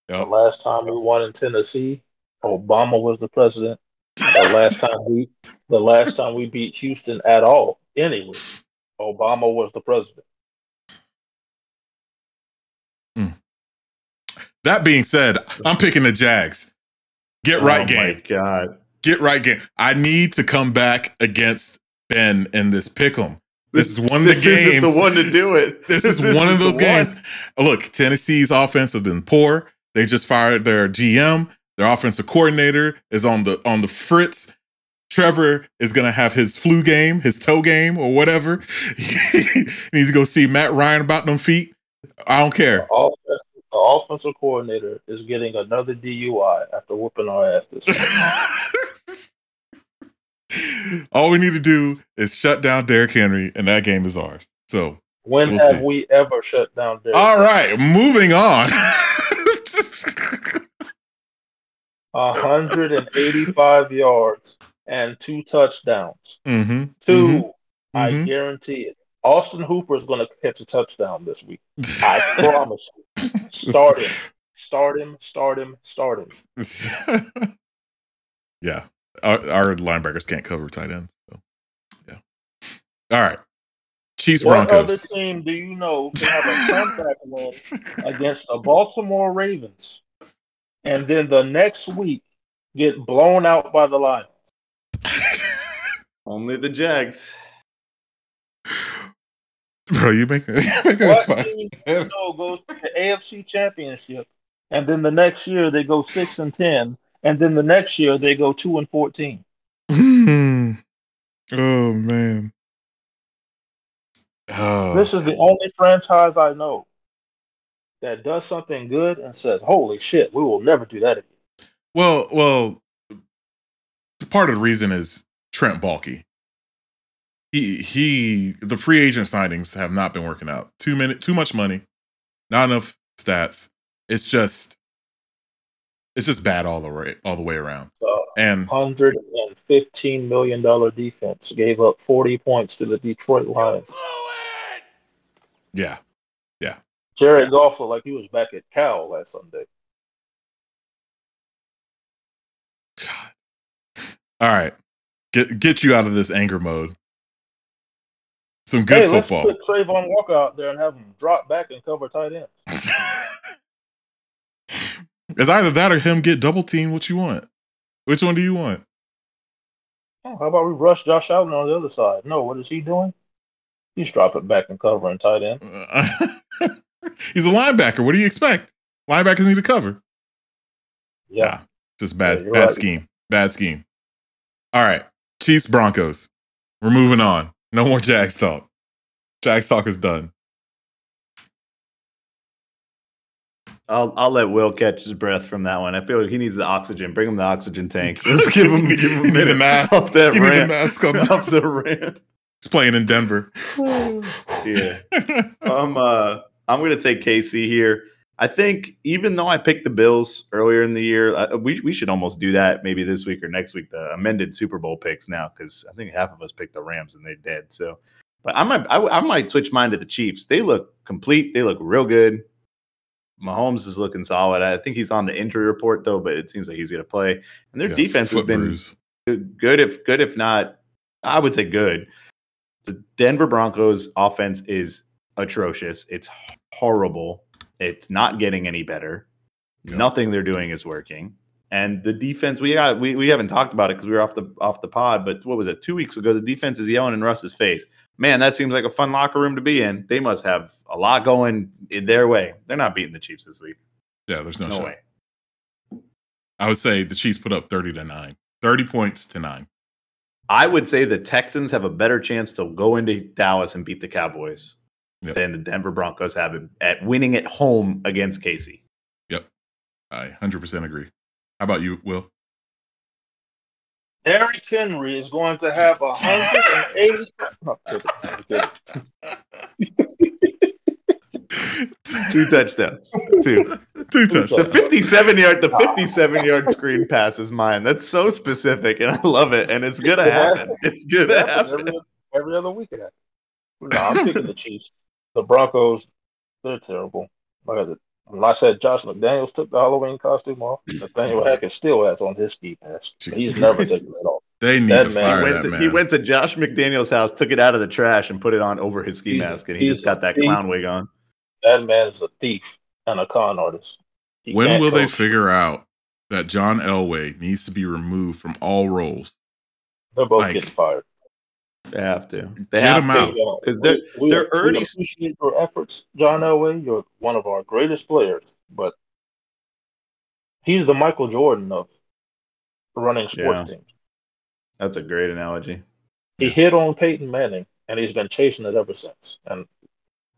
The Yep. last time we won in Tennessee, Obama was the president. The last time we, the last time we beat Houston at all, anyway, Obama was the president. That being said, I'm picking the Jags. Get right oh game. my god. Get right game. I need to come back against Ben in this pick 'em. This is one of the This isn't games. the one to do it. *laughs* This is *laughs* one of the those one. games. Look, Tennessee's offense has been poor. They just fired their GM. Their offensive coordinator is on the on the fritz. Trevor is gonna have his flu game, his toe game, or whatever. *laughs* he needs to go see Matt Ryan about them feet. I don't care. The, offense, the offensive coordinator is getting another DUI after whooping our ass this. *laughs* All we need to do is shut down Derrick Henry, and that game is ours. So, When We'll have see. we ever shut down Derrick? all right, moving on. *laughs* 185 yards and two touchdowns. hmm 2 I Mhm. guarantee it. Austin Hooper is going to catch a touchdown this week. I *laughs* promise you. Start him. Start him. Start him. Start him. *laughs* yeah, our, our linebackers can't cover tight ends. So, yeah. All right, Chiefs What other Broncos. team do you know *laughs* can have a comeback win against the Baltimore Ravens and then the next week get blown out by the Lions? Only the Jags. Bro, you make, *laughs* you make What a team you know goes to the AFC Championship and then the next year they go six and ten, and then the next year they go two and fourteen? *laughs* Oh man. Oh. This is the only franchise I know that does something good and says, "Holy shit, we will never do that again." Well, well, part of the reason is Trent Baalke. He he the free agent signings have not been working out. Too many too much money, not enough stats. It's just it's just bad all the way all the way around. The And hundred and fifteen million dollar defense gave up forty points to the Detroit Lions. Yeah, yeah. Jared Goff looked like he was back at Cal last Sunday. God. All right. Get get you out of this anger mode. Some good hey, football. let's put Travon Walker out there and have him drop back and cover tight end. *laughs* it's either that or him get double team. What you want? Which one do you want? Oh, how about we rush Josh Allen on the other side? No, what is he doing? He's dropping back and covering tight end. *laughs* He's a linebacker. What do you expect? Linebackers need to cover. Yeah. Nah, just bad, Yeah, bad right. scheme. Bad scheme. All right, Chiefs Broncos. We're moving on. No more Jags talk. Jags talk is done. I'll I'll let Will catch his breath from that one. I feel like he needs the oxygen. Bring him the oxygen tank. *laughs* Let's give him give him You a need a minute mask. off that You need a ramp. mask on *laughs* off the- the ramp. He's playing in Denver. *sighs* Yeah. *laughs* Um, uh, I'm to take KC here. I think even though I picked the Bills earlier in the year, uh, we we should almost do that maybe this week or next week. The amended Super Bowl picks now because I think half of us picked the Rams and they're dead. So, but I might I, I might switch mine to the Chiefs. They look complete. They look real good. Mahomes is looking solid. I think he's on the injury report though, but it seems like he's going to play. And their Yeah, defense has been bruise. good if good if not i would say good the denver broncos offense is atrocious it's horrible it's not getting any better. Nothing they're doing is working. And the defense we got we, we haven't talked about it because we were off the off the pod but what was it? Two weeks ago the defense is yelling in russ's face. Man that seems like a fun locker room to be in. They must have a lot going in their way. They're not beating the chiefs this week. Yeah, there's no, no, way. I would say the Chiefs put up 30 to 9. 30 points to 9. I would say the Texans have a better chance to go into Dallas and beat the Cowboys Yep. than the Denver Broncos have it at winning at home against KC. Yep. I 100% agree. How about you, Will? Derrick Henry is going to have 180. No, *laughs* I'm kidding. I'm kidding. Two touchdowns. Two. Two The 57 yard, the 57 yard screen pass is mine. That's so specific, and I love it. And it's gonna It happen. It's gonna It happen. every, every other week. It happens. No, I'm picking the Chiefs. The Broncos, they're terrible. Like I said, When I said Josh McDaniels took the Halloween costume off, Nathaniel *laughs* Hackett still has on his ski mask. He's Jeez. never taken it off. They need That to man- fire He went, that to, man. he went to Josh McDaniel's house, took it out of the trash, and put it on over his ski He's- mask, and he just got that thief. clown wig on. That man is a thief and a con artist. He when can't will they figure out that John Elway needs to be removed from all roles? They're both like- getting fired. They have to. They Get have him to. out. Yeah, 'Cause they're- we, they're we already- appreciate your efforts, John Elway. You're one of our greatest players, but he's the Michael Jordan of running sports Yeah. teams. That's a great analogy. He hit on Peyton Manning, and he's been chasing it ever since. And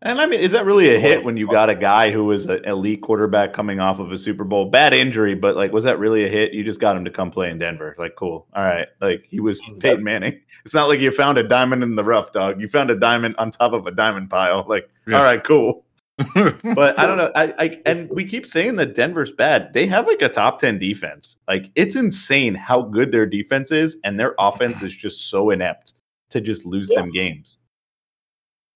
And I mean, is that really a hit when you got a guy who was an elite quarterback coming off of a Super Bowl? Bad injury, but like, was that really a hit? You just got him to come play in Denver. Like, cool. All right. Like, he was Peyton Manning. *laughs* It's not like you found a diamond in the rough, dog. You found a diamond on top of a diamond pile. Like, Yeah. all right, cool. *laughs* But I don't know. I, I and we keep saying that Denver's bad. They have like a top 10 defense. Like, it's insane how good their defense is, and their offense is just so inept to just lose Yeah. them games.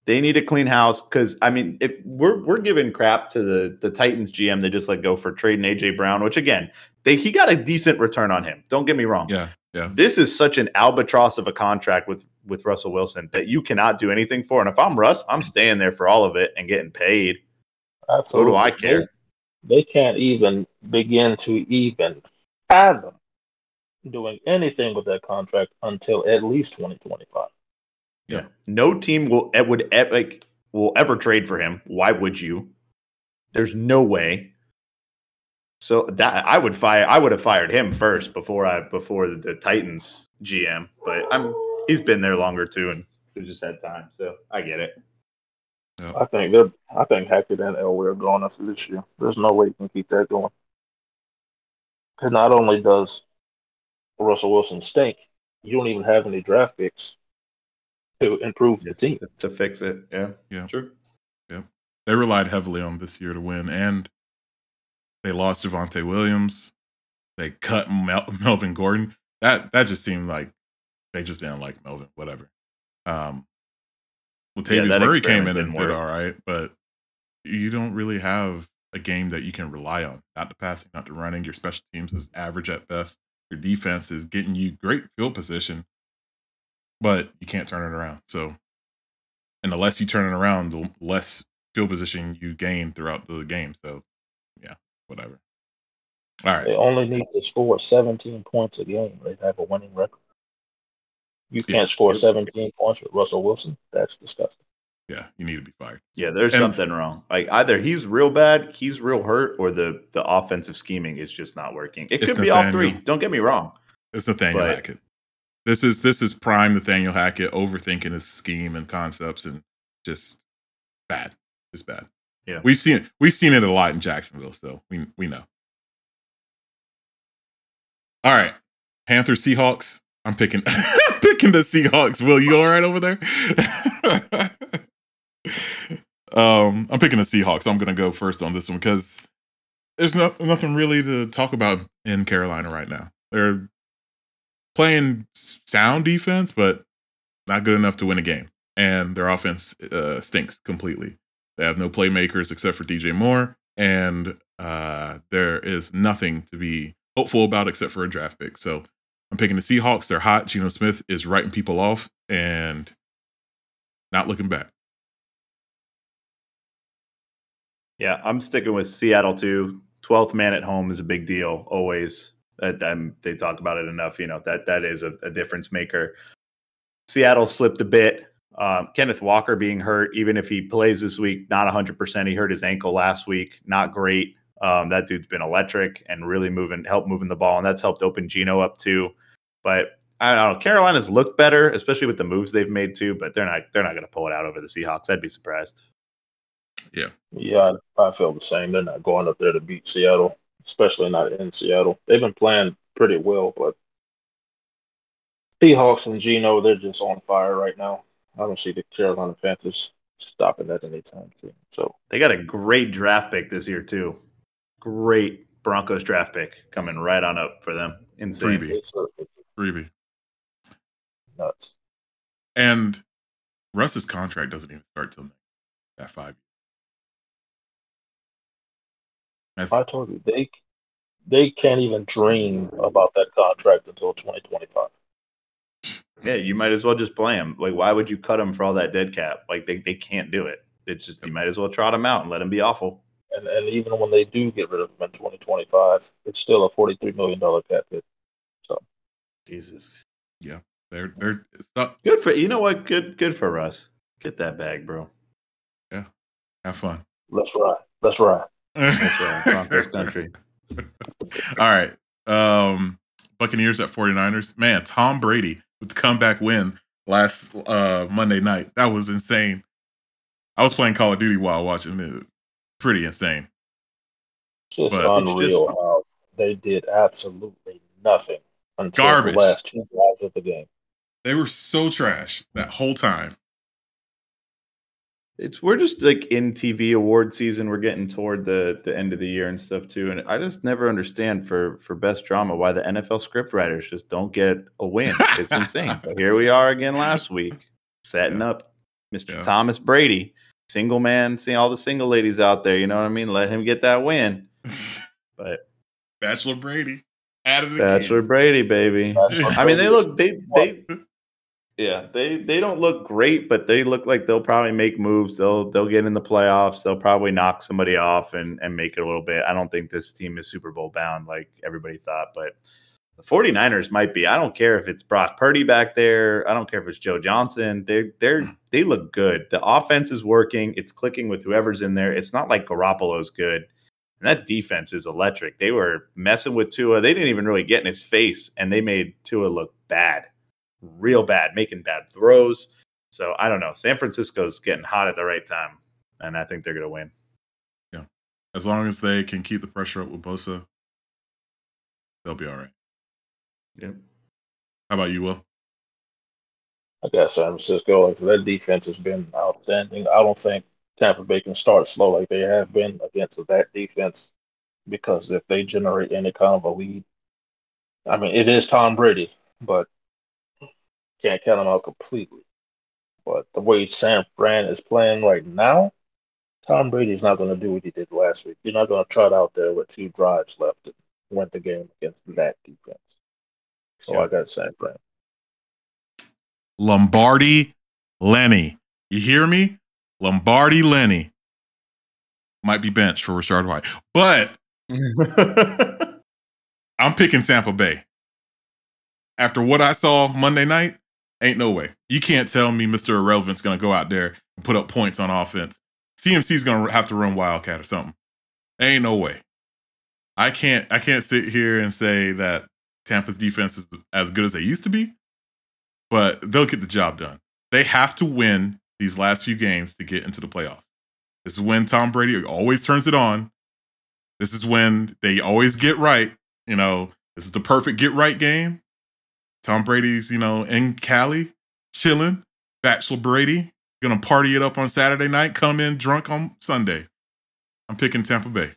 They need a clean house because I mean, if we're we're giving crap to the the Titans GM, they just let go for trading AJ Brown, which again, they he got a decent return on him. Don't get me wrong. yeah, yeah. This is such an albatross of a contract with with Russell Wilson that you cannot do anything for. And if I'm Russ, I'm staying there for all of it and getting paid. So do I care? They, they can't even begin to even fathom doing anything with that contract until at least 2025. Yeah. No team will would like will ever trade for him. Why would you? There's no way. So that I would fire. I would have fired him first before I before the, the Titans GM. But I'm he's been there longer too, and we just had time. So I get it. I think they're. I think Hackett and Elway are going after this year. There's no way you can keep that going. Because not only does Russell Wilson stink, you don't even have any draft picks to improve the team. to, to fix it. Yeah. Yeah. Sure. They relied heavily on this year to win, and they lost Javonte Williams. They cut Mel- *laughs* Melvin Gordon. That that just seemed like they just didn't like Melvin. Whatever. Um, Latavius that Murray came in and didn't did all right, but you don't really have a game that you can rely on. Not the passing, not the running. Your special teams is average at best. Your defense is getting you great field position, but you can't turn it around. So, and the less you turn it around, the less field position you gain throughout the game. So, yeah, whatever. All right. They only need to score 17 points a game. They'd have a winning record. You can't score 17 points with Russell Wilson. That's disgusting. Yeah, you need to be fired. Yeah, there's And- something wrong. Like either he's real bad, he's real hurt, or the the offensive scheming is just not working. It It's could be all three. Don't get me wrong. It's Nathaniel But- Hackett. This is this is prime Nathaniel Hackett overthinking his scheme and concepts and just bad. Just bad. Yeah. We've seen we've seen it a lot in Jacksonville, so we we know. All right. Panther Seahawks. I'm picking *laughs* picking the Seahawks. Will you all right over there? *laughs* um, I'm picking the Seahawks. I'm gonna go first on this one because there's no, nothing really to talk about in Carolina right now. They're playing sound defense, but not good enough to win a game. And their offense uh, stinks completely. They have no playmakers except for DJ Moore, and uh, there is nothing to be hopeful about except for a draft pick. So I'm picking the Seahawks. They're hot. Geno Smith is writing people off and not looking back. Yeah, I'm sticking with Seattle too. Twelfth man at home is a big deal. Always. That um, they talk about it enough. You know that that is a, a difference maker. Seattle slipped a bit. Um, Kenneth Walker being hurt, even if he plays this week, not 100. percent He hurt his ankle last week. Not great. Um, that dude's been electric and really moving, help moving the ball, and that's helped open Geno up too. But I don't know. Carolina's looked better, especially with the moves they've made too. But they're not they're not going to pull it out over the Seahawks. I'd be surprised. Yeah, I, I feel the same. They're not going up there to beat Seattle, especially not in Seattle. They've been playing pretty well, but Seahawks and Geno, they're just on fire right now. I don't see the Carolina Panthers stopping that anytime soon. So They got a great draft pick this year too. Great Broncos draft pick coming right on up for them. Insane. Freebie. it's, it's Freebie. nuts. And Russ's contract doesn't even start till that five. That's, I told you they they can't even dream about that contract until 2025. Yeah, you might as well just play him. Like, why would you cut him for all that dead cap? Like, they, they can't do it. It's just you might as well trot him out and let him be awful. And and even when they do get rid of him in 2025, it's still a 43 million dollar cap hit. So Jesus, Yeah, they're they're it's not, good for you know what? Good good for Russ. Get that bag, bro. Yeah, have fun. let's ride. Let's ride. That's right. Broncos country. *laughs* All right. Um Buccaneers at 49ers. Man, Tom Brady with the comeback win last uh Monday night. That was insane. I was playing Call of Duty while watching it. Pretty insane. Just But unreal just- how they did absolutely nothing until Garbage. the last two drives of the game. They were so trash that whole time. It's we're just like in TV award season. We're getting toward the the end of the year and stuff too. And I just never understand for for best drama why the NFL script writers just don't get a win. It's insane. *laughs* But here we are again last week, setting up Mr. Yeah. Thomas Brady, single man, seeing all the single ladies out there. You know what I mean? Let him get that win. *laughs* But Bachelor Brady. Added Bachelor again. Brady, baby. Bachelor I mean, they look they they yeah they they don't look great, but they look like they'll probably make moves. They'll they'll get in the playoffs. They'll probably knock somebody off and and make it a little bit. I don't think this team is Super Bowl bound like everybody thought, but the 49ers might be. I don't care if it's Brock Purdy back there. I don't care if it's Joe Johnson. They they're hmm. they look good. The offense is working. It's clicking with whoever's in there. It's not like Garoppolo's good. And that defense is electric. They were messing with Tua. They didn't even really get in his face, and they made Tua look bad, real bad, making bad throws. So I don't know. San Francisco's getting hot at the right time, and I think they're going to win. Yeah. As long as they can keep the pressure up with Bosa, they'll be all right. Yeah. How about you, Will? I got San Francisco. Like, their defense has been outstanding. I don't think Tampa Bay can start slow like they have been against that defense because if they generate any kind of a lead, I mean, it is Tom Brady, but can't count him out completely. But the way San Fran is playing right now, Tom Brady's not going to do what he did last week. You're not going to trot out there with two drives left and win the game against that defense. So Yeah. I got San Fran. Lombardi Lenny. You hear me? Lombardi Lenny might be benched for Richard White, but *laughs* I'm picking Tampa Bay. After what I saw Monday night, ain't no way. You can't tell me Mr. Irrelevant's going to go out there and put up points on offense. CMC's going to have to run Wildcat or something. Ain't no way. I can't I can't sit here and say that Tampa's defense is as good as they used to be, but they'll get the job done. They have to win these last few games to get into the playoffs. This is when Tom Brady always turns it on. This is when they always get right. You know, this is the perfect get right game. Tom Brady's, you know, in Cali, chilling. Bachelor Brady, gonna party it up on Saturday night, come in drunk on Sunday. I'm picking Tampa Bay.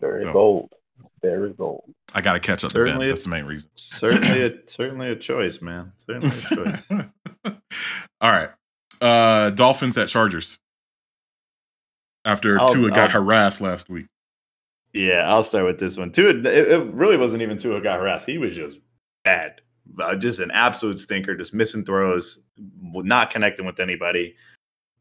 Very No. bold. Very bold. I gotta catch up to Ben. Certainly That's the main reason. certainly, a, *laughs* certainly a choice, man. Certainly a *laughs* choice. All right. Uh Dolphins at Chargers. After I'll- Tua got I'll- harassed last week. Yeah, I'll start with this one. Tua, it, it really wasn't even Tua got harassed. He was just bad, uh, just an absolute stinker, just missing throws, not connecting with anybody.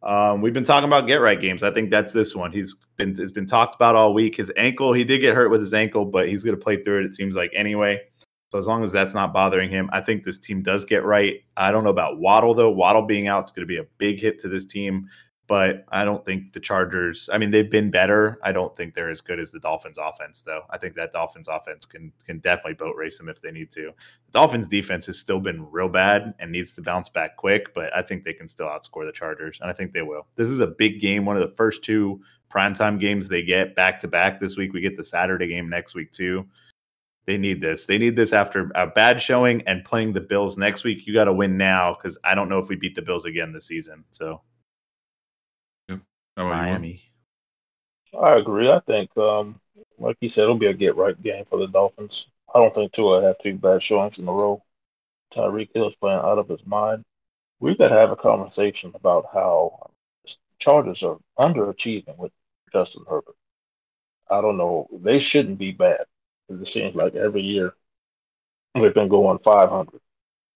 Um, we've been talking about get right games. I think that's this one. He's been it's been talked about all week. His ankle, he did get hurt with his ankle, but he's going to play through it. It seems like anyway. So as long as that's not bothering him, I think this team does get right. I don't know about Waddle though. Waddle being out is going to be a big hit to this team but I don't think the Chargers. I mean, they've been better. I don't think they're as good as the Dolphins' offense, though. I think that Dolphins' offense can can definitely boat race them if they need to. The Dolphins' defense has still been real bad and needs to bounce back quick, but I think they can still outscore the Chargers, and I think they will. This is a big game, one of the first two primetime games they get back to back this week. We get the Saturday game next week too. They need this. They need this after a bad showing and playing the Bills next week. You got to win now because I don't know if we beat the Bills again this season. So How about you, Will? Miami. I agree. I think, um, like you said, it'll be a get right game for the Dolphins. I don't think Tua have two bad showings in a row. Tyreek Hill's playing out of his mind. We could have a conversation about how Chargers are underachieving with Justin Herbert. I don't know. They shouldn't be bad. It seems like every year they've been going 500,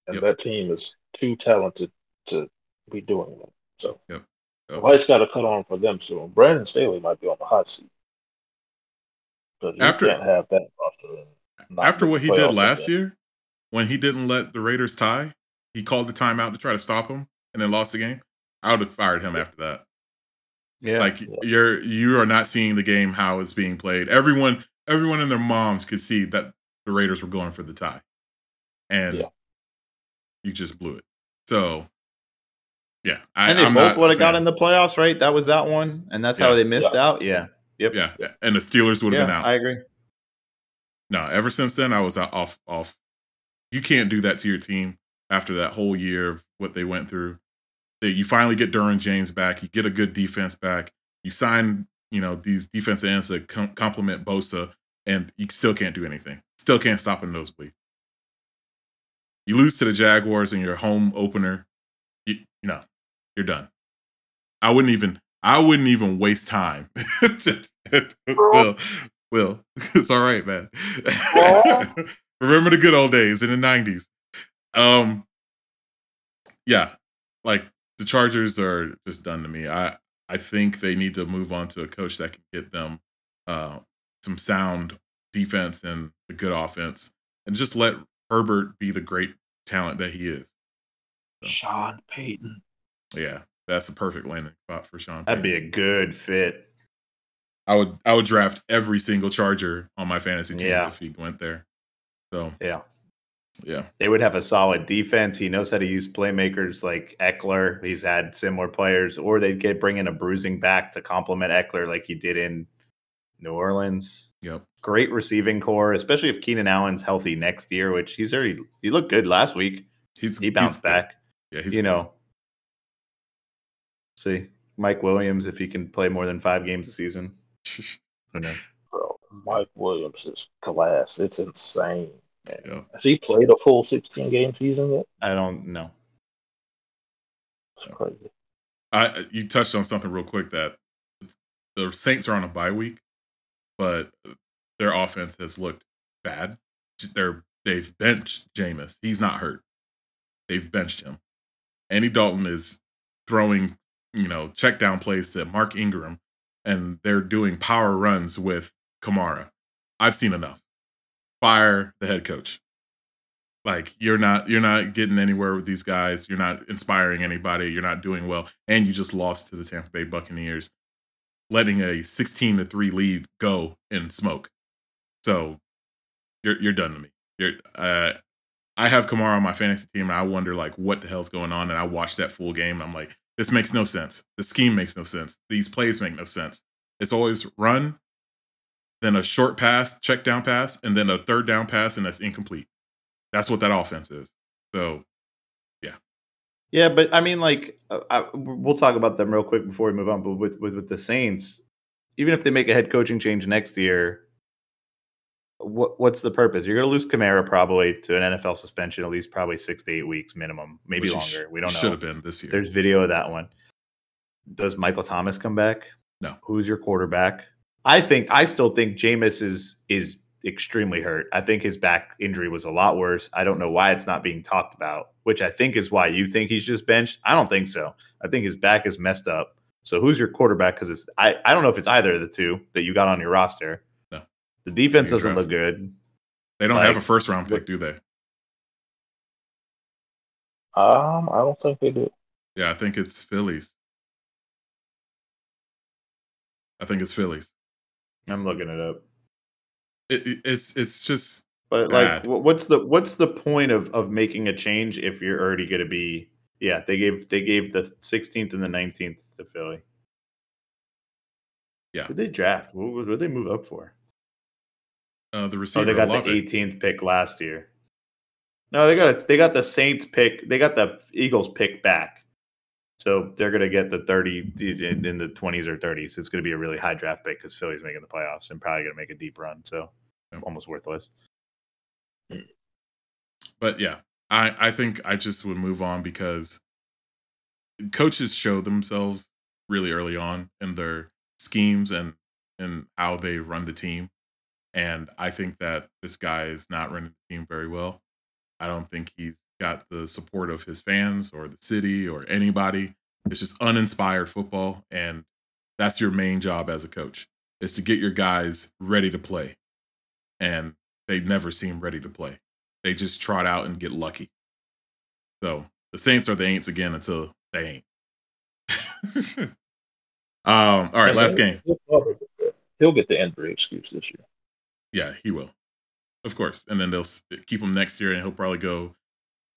and Yep. that team is too talented to be doing that. So Yep. The lights got to cut on for them soon. Brandon Staley might be on the hot seat. After- can't have that roster. After what he did last again. year, when he didn't let the Raiders tie, he called the timeout to try to stop him and then lost the game. I would have fired him after that. Yeah. Like you're you are not seeing the game how it's being played. Everyone everyone and their moms could see that the Raiders were going for the tie. And Yeah. you just blew it. So yeah. I, and they I'm both would have got in the playoffs, right? That was that one, and that's how they missed Yeah. out. Yeah, yep, Yeah. And the Steelers would have yeah. been out. I agree. no, ever since then I was off off. You can't do that to your team after that whole year of what they went through. You finally get Derwin James back, you get a good defense back, you sign, you know, these defense ends to com- complement Bosa, and you still can't do anything. Still can't stop a nosebleed. You lose to the Jaguars in your home opener. You, no, you're done. I wouldn't even. I wouldn't even waste time. *laughs* Will, Will, *laughs* it's all right, man. *laughs* Remember the good old days in the '90s. Um, yeah, like the Chargers are just done to me. I I think they need to move on to a coach that can get them uh, some sound defense and a good offense, and just let Herbert be the great talent that he is. Sean Payton. Yeah, that's a perfect landing spot for Sean. That'd be a good fit. I would I would draft every single Charger on my fantasy team Yeah. if he went there. So Yeah, yeah, they would have a solid defense. He knows how to use playmakers like Ekeler. He's had similar players, or they'd get bring in a bruising back to complement Ekeler, like he did in New Orleans. yep. Great receiving corps, especially if Keenan Allen's healthy next year, which he's already he looked good last week. He's He bounced he's back. Yeah, he's you know, see Mike Williams if he can play more than five games a season. Who knows? Bro, Mike Williams is class. It's insane. Yeah. Has he played a full 16 game season yet? I don't know. It's crazy. I you touched on something real quick that the Saints are on a bye week, but their offense has looked bad. They're they've benched Jameis. He's not hurt. They've benched him. Andy Dalton is throwing, you know, check down plays to Mark Ingram, and they're doing power runs with Kamara. I've seen enough. Fire the head coach. Like you're not you're not getting anywhere with these guys. You're not inspiring anybody. You're not doing well, and you just lost to the Tampa Bay Buccaneers, letting a 16 to three lead go in smoke. So you're you're done to me. You're uh, I have Kamara on my fantasy team, and I wonder like what the hell's going on. And I watched that full game, and I'm like, this makes no sense. The scheme makes no sense. These plays make no sense. It's always run, then a short pass, check down pass, and then a third down pass, and that's incomplete. That's what that offense is. So Yeah, Yeah, but I mean, like, uh, I, we'll talk about them real quick before we move on. But with, with with the Saints, even if they make a head coaching change next year, what what's the purpose? You're going to lose Kamara probably to an NFL suspension, at least probably six to eight weeks minimum, maybe which longer. we don't Should know. have been this year. There's video of that one. Does Michael Thomas come back? No. Who's your quarterback? I think I still think Jameis is is extremely hurt. I think his back injury was a lot worse. I don't know why it's not being talked about, which I think is why you think he's just benched. I don't think so. I think his back is messed up. So who's your quarterback? Because it's I, I don't know if it's either of the two that you got on your roster. No. The defense doesn't draft. look good. they don't have a first round pick, do they? Um, I don't think they do. Yeah, I think it's Phillies. I think it's Phillies. I'm looking it up. It, it- it's it's just But like, Bad. wh- what's the what's the point of of making a change if you're already going to be? Yeah, they gave they gave the 16th and the 19th to Philly. Yeah. Did they draft? What what did they move up for? Uh, the Oh, they got the 18th pick last year. No, they got a, they got the Saints pick. They got the Eagles pick back. So they're going to get the 30 in, in the 20s or 30s. It's going to be a really high draft pick because Philly's making the playoffs and probably going to make a deep run. So almost worthless. But yeah, I I think I just would move on because coaches show themselves really early on in their schemes and and how they run the team. And I think that this guy is not running the team very well. I don't think he's got the support of his fans or the city or anybody. It's just uninspired football. And that's your main job as a coach is to get your guys ready to play. And they never seem ready to play. They just trot out and get lucky. So the Saints are the Aints again until they ain't. *laughs* um, all right, last game. He'll get the injury excuse this year. Yeah, he will. Of course. And then they'll keep him next year and he'll probably go,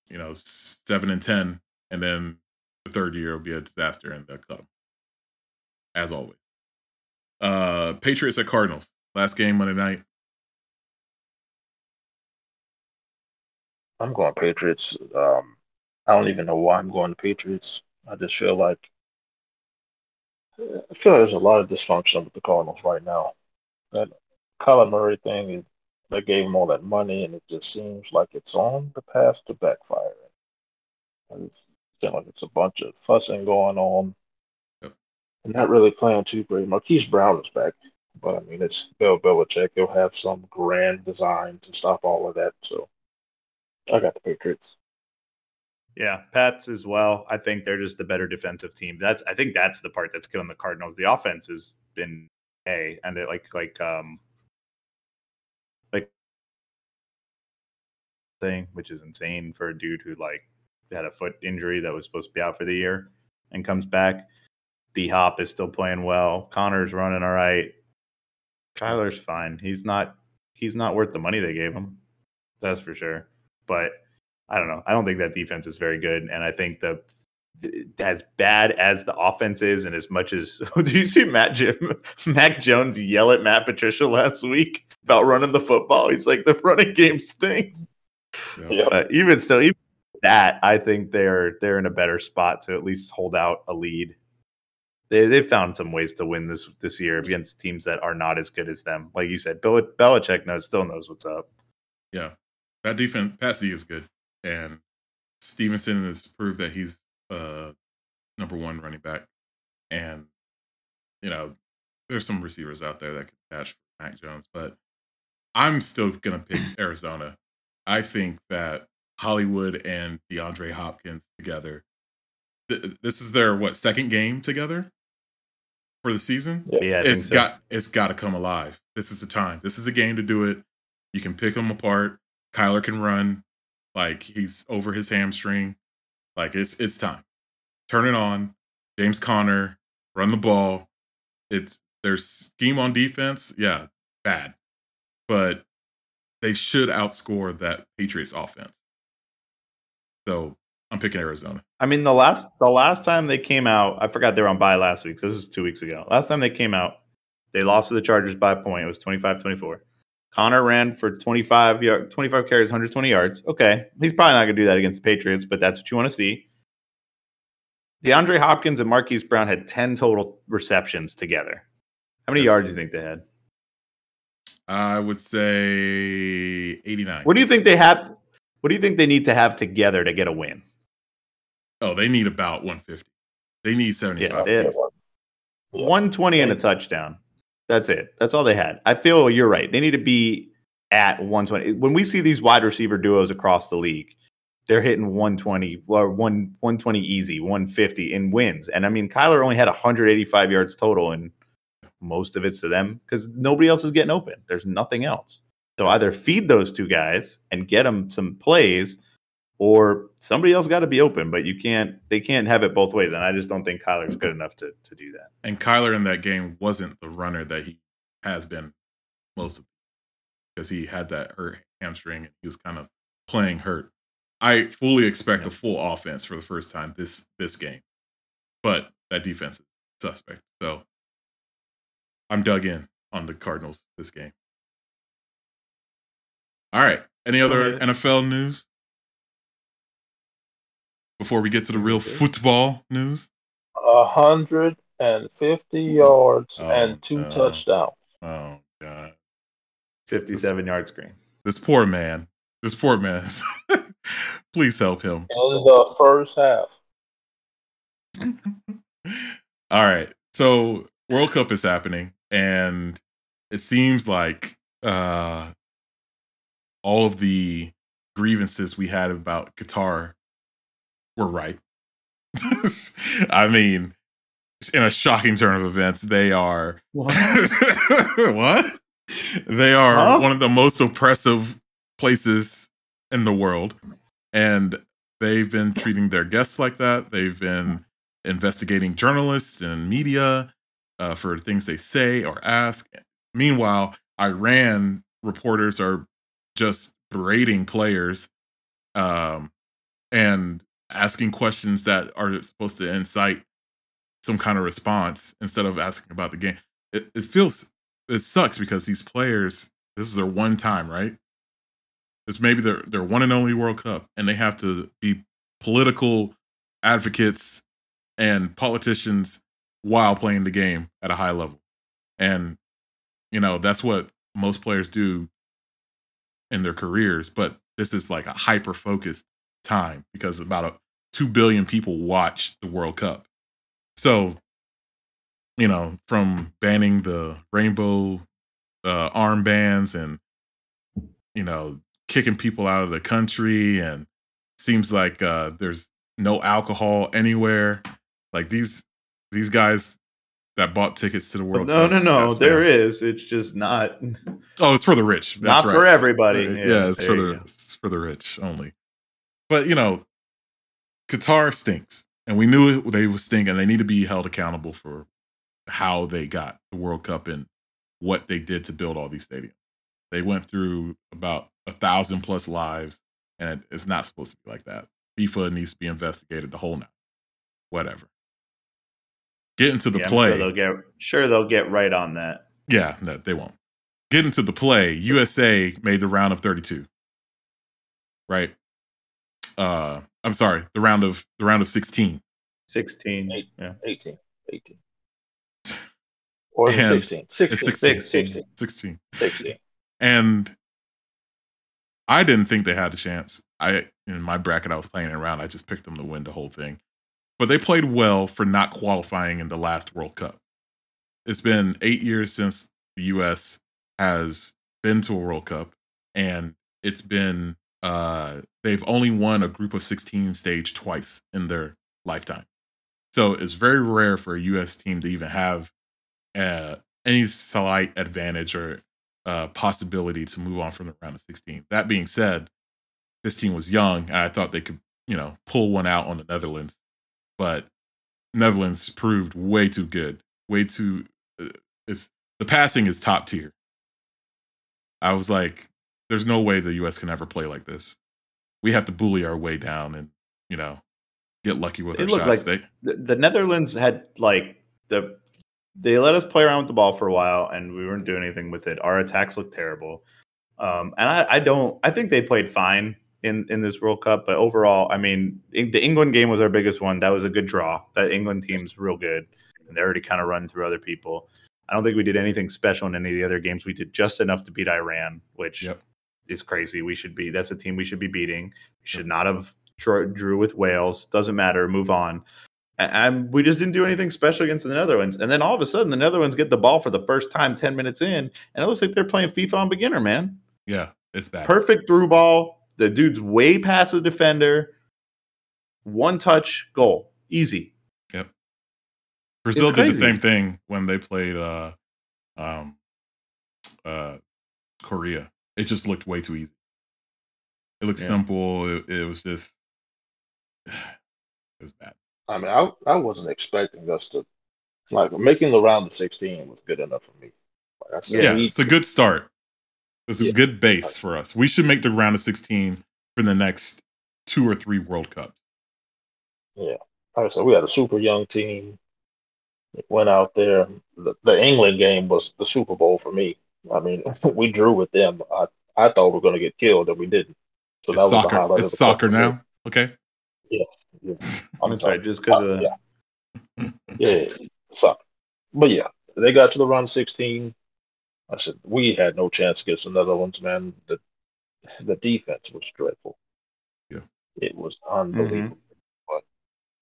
you know, seven and 10. And then the third year will be a disaster and they'll cut him. As always. Uh, Patriots at Cardinals. Last game Monday night. I'm going Patriots. Um, I don't even know why I'm going to Patriots. I just feel like I feel like there's a lot of dysfunction with the Cardinals right now. That Kyler Murray thing is that gave him all that money, and it just seems like it's on the path to backfiring. And it's like it's a bunch of fussing going on, yep. and not really playing too great. Marquise Brown is back, but I mean it's Bill Belichick. He'll have some grand design to stop all of that. So I got the Patriots. Yeah, Pats as well. I think they're just the better defensive team. That's I think that's the part that's killing the Cardinals. The offense has been a and it like like um thing, which is insane for a dude who like had a foot injury that was supposed to be out for the year and comes back. D Hop is still playing well. Conner's running all right. Kyler's fine. He's not he's not worth the money they gave him. That's for sure. But I don't know. I don't think that defense is very good, and I think the as bad as the offense is, and as much as *laughs* do you see Matt Jim, *laughs* Mac Jones yell at Matt Patricia last week about running the football? He's like the running game stinks. Yeah. Uh, even still, even that, I think they're they're in a better spot to at least hold out a lead. They they found some ways to win this this year against teams that are not as good as them. Like you said, Bill Belichick knows still knows what's up. Yeah, that defense, Patsy is good and Stevenson has proved that he's uh number one running back. And you know, there's some receivers out there that could catch Mac Jones, but I'm still gonna pick Arizona. I think that Hollywood and DeAndre Hopkins together. Th- this is their what second game together for the season. Yeah, it's so. got it's got to come alive. This is the time. This is a game to do it. You can pick them apart. Kyler can run. Like he's over his hamstring. Like it's it's time. Turn it on. James Conner, run the ball. It's their scheme on defense, yeah, bad. But they should outscore that Patriots offense. So I'm picking Arizona. I mean, the last the last time they came out, I forgot they were on bye last week. So this was two weeks ago. Last time they came out, they lost to the Chargers by a point. It was 25-24. Conner ran for 25 yard, 25 carries, 120 yards. Okay, he's probably not going to do that against the Patriots, but that's what you want to see. DeAndre Hopkins and Marquise Brown had 10 total receptions together. How many yards do you think they had? I would say 89. What do you think they have? What do you think they need to have together to get a win? Oh, they need about 150. They need 75. Yeah, 120 and a touchdown. That's it. That's all they had. I feel you're right. They need to be at 120. When we see these wide receiver duos across the league, they're hitting 120 or 1 120 easy, 150 in wins. And I mean, Kyler only had 185 yards total, and most of it's to them because nobody else is getting open. There's nothing else. So either feed those two guys and get them some plays, or somebody else got to be open, but you can't. They can't have it both ways, and I just don't think Kyler's good enough to to do that. And Kyler in that game wasn't the runner that he has been most of because he had that hurt hamstring and he was kind of playing hurt. I fully expect yeah. a full offense for the first time this this game, but that defense is suspect. So I'm dug in on the Cardinals this game. All right. Any other NFL news? before we get to the real football news? A hundred and fifty yards oh, and two God. touchdowns. Oh God! Fifty-seven this, yard screen. This poor man. This poor man. *laughs* Please help him. In the first half. *laughs* All right. So World Cup is happening, and it seems like uh, all of the grievances we had about Qatar were right. *laughs* I mean, in a shocking turn of events, they are What? *laughs* what? They are Huh? one of the most oppressive places in the world, and they've been treating their guests like that. They've been investigating journalists and media uh, for things they say or ask. Meanwhile, Iran reporters are just berating players um, and asking questions that are supposed to incite some kind of response instead of asking about the game. It, it feels it sucks because these players, this is their one time, right? It's maybe their their one and only World Cup, and they have to be political advocates and politicians while playing the game at a high level. And you know, that's what most players do in their careers, but this is like a hyper focused time because about a 2 billion people watch the World Cup. So, you know, from banning the rainbow uh, armbands and, you know, kicking people out of the country, and seems like uh, there's no alcohol anywhere. Like these these guys that bought tickets to the World no, Cup. no, no. There them. is. It's just not *laughs* Oh, it's for the rich. That's not right. for everybody. Uh, yeah, it's for the it's for the rich only. But you know, Qatar stinks, and we knew it, they were stinking. they need to be held accountable for how they got the World Cup and what they did to build all these stadiums. They went through about a thousand plus lives, and it, it's not supposed to be like that. FIFA needs to be investigated. The whole night, whatever. Get into the Yeah, play. Sure they'll get sure they'll get right on that. Yeah, no, they won't. Get into the play. USA made the round of 32. Right? Uh I'm sorry, the round of the round of 16. Sixteen. Eight. Yeah. 18. 18. *laughs* Or is it And 16? 16. 16. 16. 16. 16. And I didn't think they had a chance. I in my bracket I was playing around. I just picked them to win the whole thing. But they played well for not qualifying in the last World Cup. It's been 8 years since the US has been to a World Cup and it's been uh they've only won a group of 16 stage twice in their lifetime. So it's very rare for a US team to even have uh, any slight advantage or uh, possibility to move on from the round of 16. That being said, this team was young, and I thought they could, you know, pull one out on the Netherlands, but Netherlands proved way too good, way too. Uh, it's the passing is top tier. I was like, there's no way the U.S. can ever play like this. We have to bully our way down and you know get lucky with They our shots. like- they, The, the Netherlands had like the they let us play around with the ball for a while and we weren't doing anything with it. Our attacks looked terrible. Um, and I, I don't I think they played fine in in this World Cup, but overall, I mean, the England game was our biggest one. That was a good draw. That England team's real good, and they're already kind of run through other people. I don't think we did anything special in any of the other games. We did just enough to beat Iran, which Yep. is crazy. We should be that's a team we should be beating. We should not have drew, drew with Wales. Doesn't matter. Move on. And we just didn't do anything special against the Netherlands. And then all of a sudden, the Netherlands get the ball for the first time 10 minutes in, and it looks like they're playing FIFA on beginner, man. yeah, it's bad. Perfect through ball. The dude's way past the defender. One touch goal. Easy. Yep. Brazil did the same thing when they played uh um uh Korea. It just looked way too easy. It looked Yeah. simple. It, it was just *sighs* it was bad. I mean, I, I wasn't expecting us to, like, making the round of 16 was good enough for me. Like I said, Yeah, we- it's a good start. It's a Yeah. good base for us. We should make the round of 16 for the next two or three World Cups. like I said, we had a super young team. It went out there. The, the England game was the Super Bowl for me. I mean, *laughs* we drew with them. I, I thought we were going to get killed, and we didn't. So It's the soccer. highlight It's of the soccer cup. now. Okay. Yeah. *laughs* I'm That's sorry. just because of yeah. *laughs* Yeah, soccer. But yeah, they got to the round of 16. I said we had no chance against the Netherlands, man. The the defense was dreadful. Yeah. it was unbelievable. But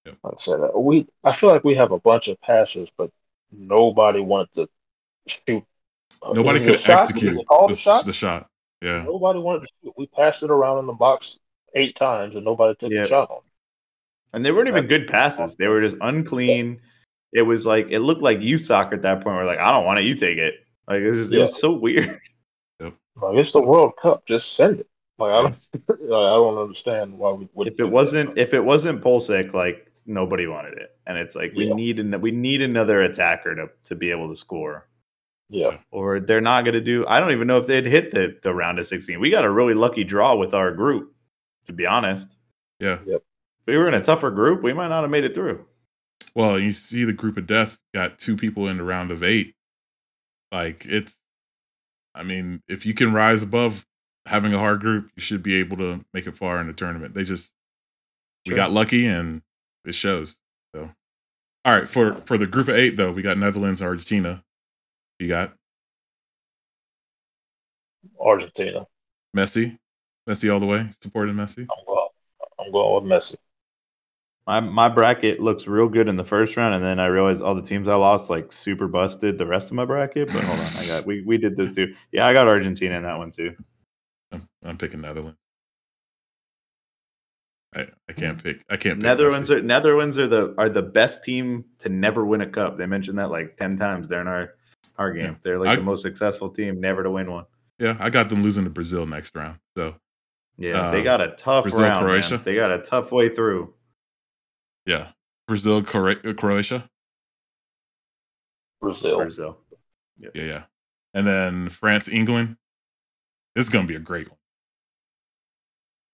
Yeah. like I said, uh, we I feel like we have a bunch of passers, but nobody wanted to shoot. uh, Nobody is it a could execute Is it called the, shot? the shot. Yeah. Nobody wanted to shoot. We passed it around in the box eight times and nobody took Yeah. a shot on. it. And they weren't even good passes. They were just unclean. It was like it looked like youth soccer at that point. We're like, I don't want it. You take it. Like it was, it was so weird. *laughs* Like it's the World Cup. Just send it. Like I don't, *laughs* like, I don't understand why we. would if it wasn't if it wasn't Pulisic, like nobody wanted it. And it's like we Yeah. need an, we need another attacker to to be able to score. Yeah, Or they're not going to do. I don't even know if they'd hit the the round of sixteen. We got a really lucky draw with our group. To be honest, Yeah. if we were in a tougher group, we might not have made it through. Well, you see the group of death got two people in the round of eight. Like it's I mean, if you can rise above having a hard group, you should be able to make it far in the tournament. They just we got lucky and it shows. So all right, for for the group of eight though, we got Netherlands, Argentina. You got Argentina. Messi. Messi all the way, supporting Messi. I'm going. I'm going with Messi. My my bracket looks real good in the first round, and then I realized all the teams I lost like super busted the rest of my bracket. But hold on, I got we we did this too. Yeah, I got Argentina in that one too. I'm, I'm picking Netherlands. I, I can't pick. I can't. Pick Netherlands Messi. are Netherlands are the are the best team to never win a cup. They mentioned that like ten times during our our game. Yeah. They're like I- the most successful team never to win one. Yeah, I got them losing to Brazil next round. So Yeah, Uh, they got a tough Brazil, round. man. Croatia? They got a tough way through. Yeah, Brazil, Cro- Croatia. Brazil. Brazil. Yeah, yeah. And then France, England. This is gonna be a great one.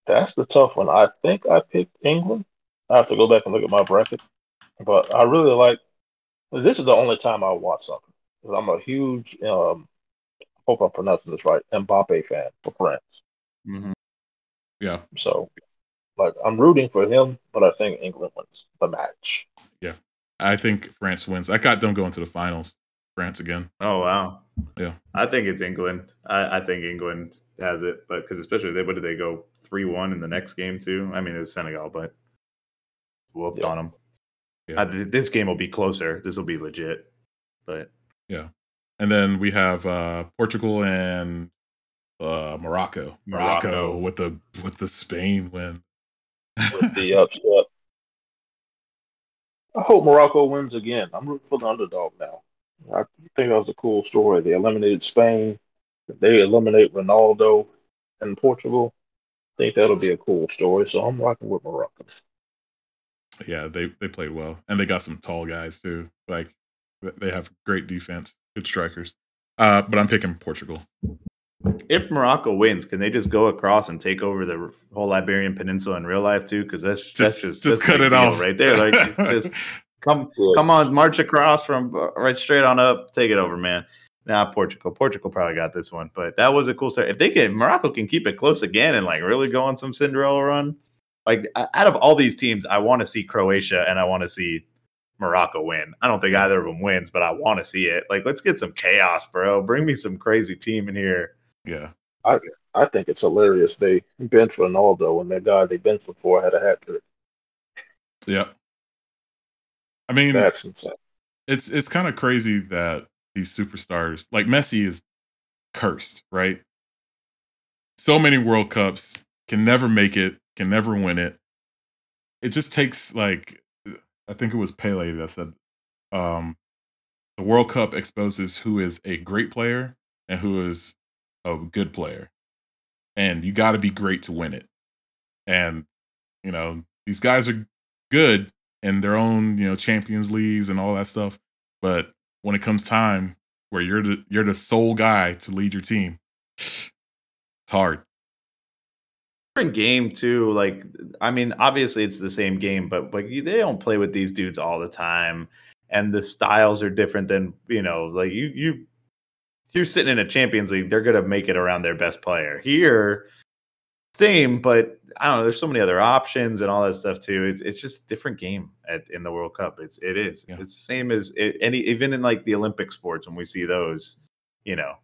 That's the tough one. I think I picked England. I have to go back and look at my bracket, but I really like. This is the only time I watch something. 'Cause I'm a huge. Um, hope I'm pronouncing this right. Mbappe fan for France. Mhm. Yeah, So, like, I'm rooting for him, but I think England wins the match. Yeah. I think France wins. I got them going to the finals. France again. Oh wow. Yeah. I think it's England. I, I think England has it, but because especially they what did they go three one in the next game too? I mean it was Senegal, but whooped Yeah. on them. Yeah. this game will be closer. This will be legit. But yeah. And then we have uh Portugal and uh Morocco. Morocco, Morocco. with the with the Spain win. With the upset. I hope Morocco wins again. I'm rooting for the underdog now. I think that was a cool story. They eliminated Spain. They eliminate Ronaldo and Portugal, I think that'll be a cool story. So I'm rocking with Morocco. yeah, they they played well, and they got some tall guys too. Like they have great defense, good strikers. Uh, but I'm picking Portugal. If Morocco wins, can they just go across and take over the whole Iberian Peninsula in real life too? Because that's Just that's just, just that's cut big it off right there. Like *laughs* just come Yeah. come on, march across from uh, right straight on up, take it over, man. Nah, Portugal. Portugal probably got this one, but that was a cool start. If they can, Morocco can keep it close again and like really go on some Cinderella run. Like out of all these teams, I want to see Croatia and I want to see Morocco win. I don't think either of them wins, but I want to see it. Like, let's get some chaos, bro. Bring me some crazy team in here. Yeah, I I think it's hilarious. They bench Ronaldo and that guy they benched him for had a hat trick. yeah. I mean, That's insane. it's it's kind of crazy that these superstars like Messi is cursed, right? So many World Cups can never make it, can never win it. It just takes like I think it was Pele that said um the World Cup exposes who is a great player and who is a good player. And you got to be great to win it. And you know, these guys are good in their own, you know, Champions Leagues and all that stuff, but when it comes time where you're the you're the sole guy to lead your team, it's hard. different game too. Like, I mean, obviously it's the same game, but like they don't play with these dudes all the time, and the styles are different than you know. Like you, you, you're sitting in a Champions League, they're gonna make it around their best player. Here, same, but I don't know. There's so many other options and all that stuff too. It's it's just a different game at in the World Cup. It's it is. Yeah. It's the same as it, any even in like the Olympic sports when we see those. You know,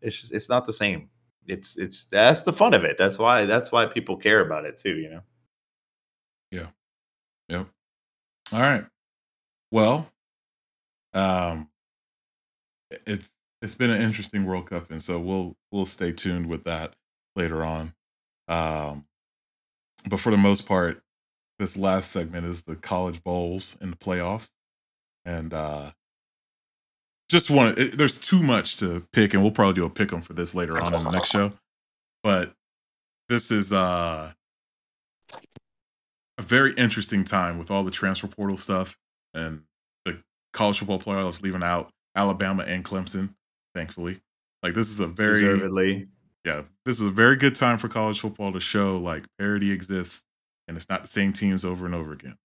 it's just it's not the same it's it's that's the fun of it. That's why that's why people care about it too. You know. Yeah. Yep. All right. Well, um, it's it's been an interesting World Cup, and so we'll we'll stay tuned with that later on. Um, but for the most part, this last segment is the college bowls and the playoffs, and uh, just it, there's too much to pick, and we'll probably do a pick 'em for this later on in the next show. But this is uh, a very interesting time with all the transfer portal stuff and the college football playoffs leaving out Alabama and Clemson. Thankfully, like this is a very Deservedly. yeah, this is a very good time for college football to show like parity exists and it's not the same teams over and over again.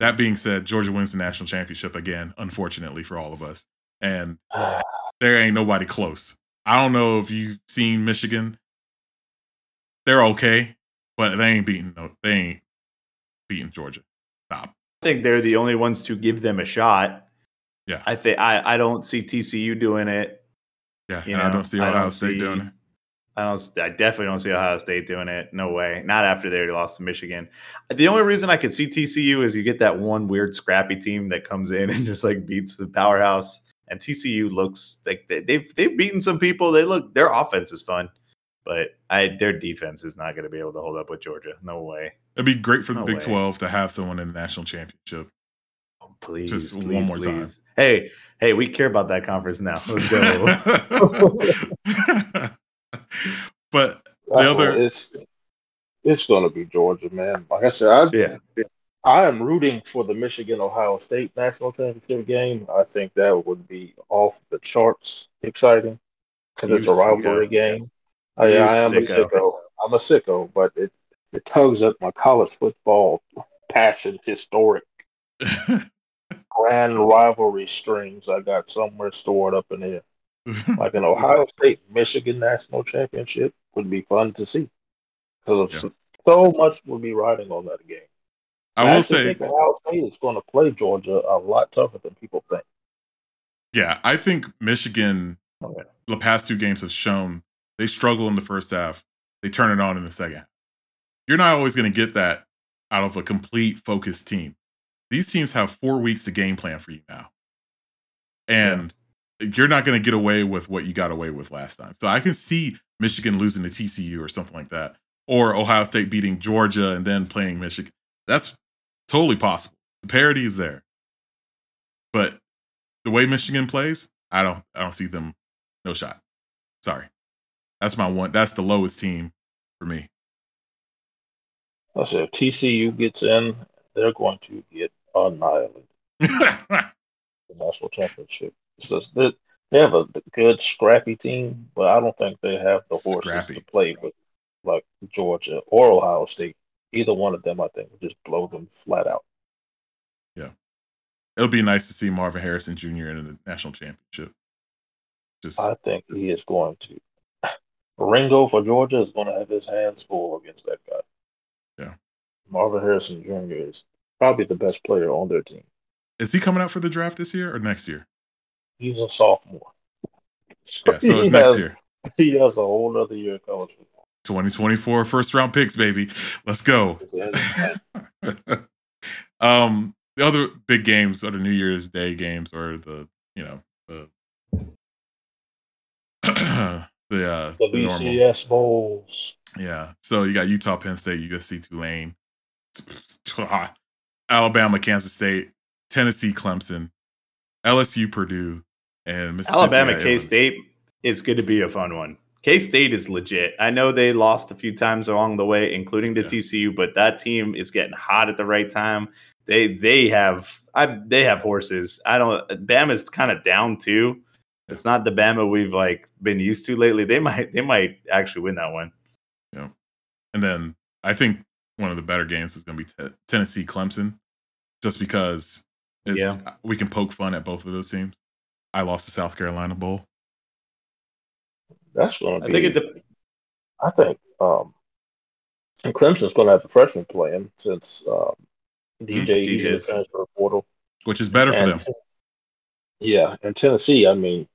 That being said, Georgia wins the national championship again, unfortunately for all of us. And *sighs* there ain't nobody close. I don't know if you've seen Michigan. They're okay, but they ain't beating no they ain't beating Georgia. Stop. I think they're the only ones to give them a shot. Yeah. I think I, I don't see TCU doing it. Yeah. You and I don't see Ohio don't State see- doing it. I don't. I definitely don't see Ohio State doing it. No way. Not after they lost to Michigan. The only reason I could see TCU is you get that one weird scrappy team that comes in *laughs* and just like beats the powerhouse. And TCU looks like they, they've they've beaten some people. They look their offense is fun, but I their defense is not going to be able to hold up with Georgia. No way. It'd be great for the No Big way. 12 to have someone in the national champensip. Please, Just one please, more time. Hey, hey, we care about that conference now. Let's go. *laughs* but the That's other what it's it's gonna be Georgia, man. Like I said, I yeah, I am rooting for the Michigan Ohio State national championship game. I think that would be off the charts exciting because it's a rivalry sicko. game. I, You I am a sicko. sicko. I'm a sicko, but it it tugs at my college football passion, historic *laughs* grand rivalry strings I got somewhere stored up in here. Like an Ohio State Michigan national championship would be fun to see because so much would be riding on that game. I will actually say, think Ohio State is going to play Georgia a lot tougher than people think. yeah, I think Michigan, oh, Okay. the past two games have shown they struggle in the first half. They turn it on in the second. You're not always going to get that out of a complete focused team. These teams have four weeks to game plan for you now. And you're not going to get away with what you got away with last time. So I can see Michigan losing to TCU or something like that, or Ohio State beating Georgia and then playing Michigan. That's totally possible. The parity is there. But the way Michigan plays, I don't I don't see them no shot. Sorry. That's my one that's the lowest team for me. I said if TCU gets in, they're going to get annihilated. *laughs* The national championship. So they, they have a good scrappy team, but I don't think they have the horses Scrappy. to play with like Georgia or Ohio State. Either one of them, I think, would just blow them flat out. Yeah, it'll be nice to see Marvin Harrison Jr. in the national championship. Just I think he is going to. *laughs* Ringo for Georgia is going to have his hands full against that guy. Yeah. Marvin Harrison Jr. is probably the best player on their team. is he coming out for the draft this year or next year? He's a sophomore. Yeah, so it's *laughs* he next has, year. He has a whole other year of college football. 2024 first round picks, baby. Let's go. *laughs* *laughs* um, the other big games are the New Year's Day games or the, you know, the *clears throat* the uh The the normal. BCS Bowls. Yeah. So you got Utah, Penn State, USC, Tulane, Alabama, Kansas State, Tennessee, Clemson, LSU, Purdue, and Mississippi. Alabama, K State is going to be a fun one. K State is legit. I know they lost a few times along the way, including to Yeah. TCU, but that team is getting hot at the right time. They they have I they have horses. I don't. Bama's kind of down too. It's not the Bama we've like been used to lately. They might they might actually win that one. Yeah, and then I think one of the better games is going to be te- Tennessee, Clemson, just because it's, Yeah. we can poke fun at both of those teams. I lost the South Carolina Bowl. That's going to I be. think it. dep- I think um, and Clemson's going to have the freshman playing since um, DJ is in the transfer portal. which is better for And- them. Yeah, and Tennessee, I mean,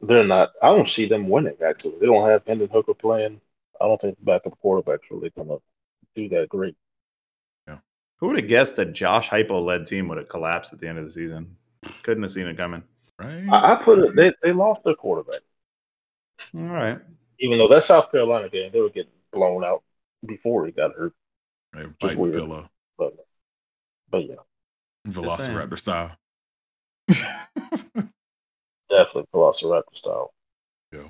they're not. I don't see them winning. Actually, they don't have Hendon Hooker playing. I don't think the backup quarterback's really going to do that great. Who would have guessed that Josh Heupel led team would have collapsed at the end of the season? Couldn't have seen it coming. right? I, I put it. They they lost their quarterback, All right. even though that South Carolina game they were getting blown out before he got hurt. Hey, just bite weird. pillow, But but yeah, Velociraptor style. *laughs* definitely Velociraptor style. Yeah.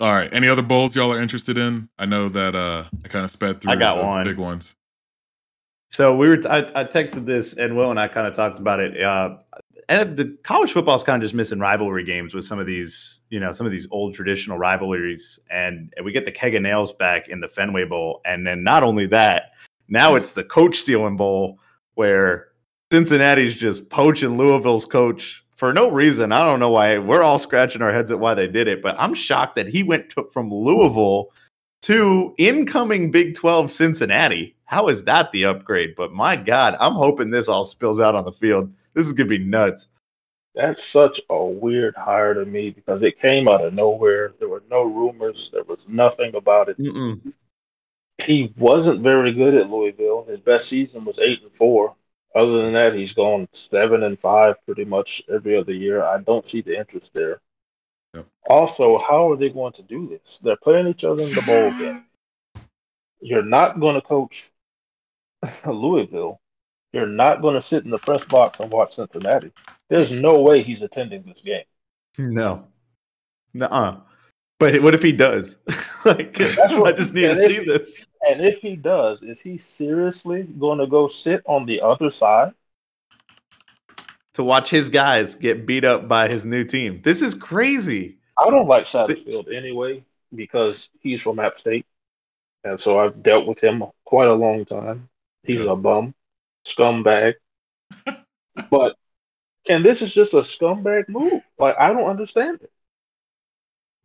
All right. Any other bowls y'all are interested in? I know that uh I kind of sped through I got the one. big ones. So we were. T- I, I texted this, and Will and I kind of talked about it. Uh, and the college football is kind of just missing rivalry games with some of these, you know, some of these old traditional rivalries. And, and we get the keg of nails back in the Fenway Bowl, and then not only that, now it's the coach stealing bowl where Cincinnati's just poaching Louisville's coach for no reason. I don't know why. We're all scratching our heads at why they did it, but I'm shocked that he went to, from Louisville to incoming Big 12 Cincinnati. How is that the upgrade? But my God, I'm hoping this all spills out on the field. This is gonna be nuts. That's such a weird hire to me because it came out of nowhere. There were no rumors. There was nothing about it. Mm-mm. He wasn't very good at Louisville. His best season was eight and four. Other than that, he's gone seven and five pretty much every other year. I don't see the interest there. Yep. Also, how are they going to do this? They're playing each other in the bowl game. *laughs* You're not going to coach *laughs* Louisville. You're not going to sit in the press box and watch Cincinnati. There's no way he's attending this game. No. Nuh-uh. But what if he does? *laughs* like what- I just need to see he- this. And if he does, is he seriously going to go sit on the other side? To watch his guys get beat up by his new team. This is crazy. I don't like Satterfield anyway because he's from App State, and so I've dealt with him quite a long time. He's a bum, scumbag. *laughs* but and this is just a scumbag move. Like I don't understand it.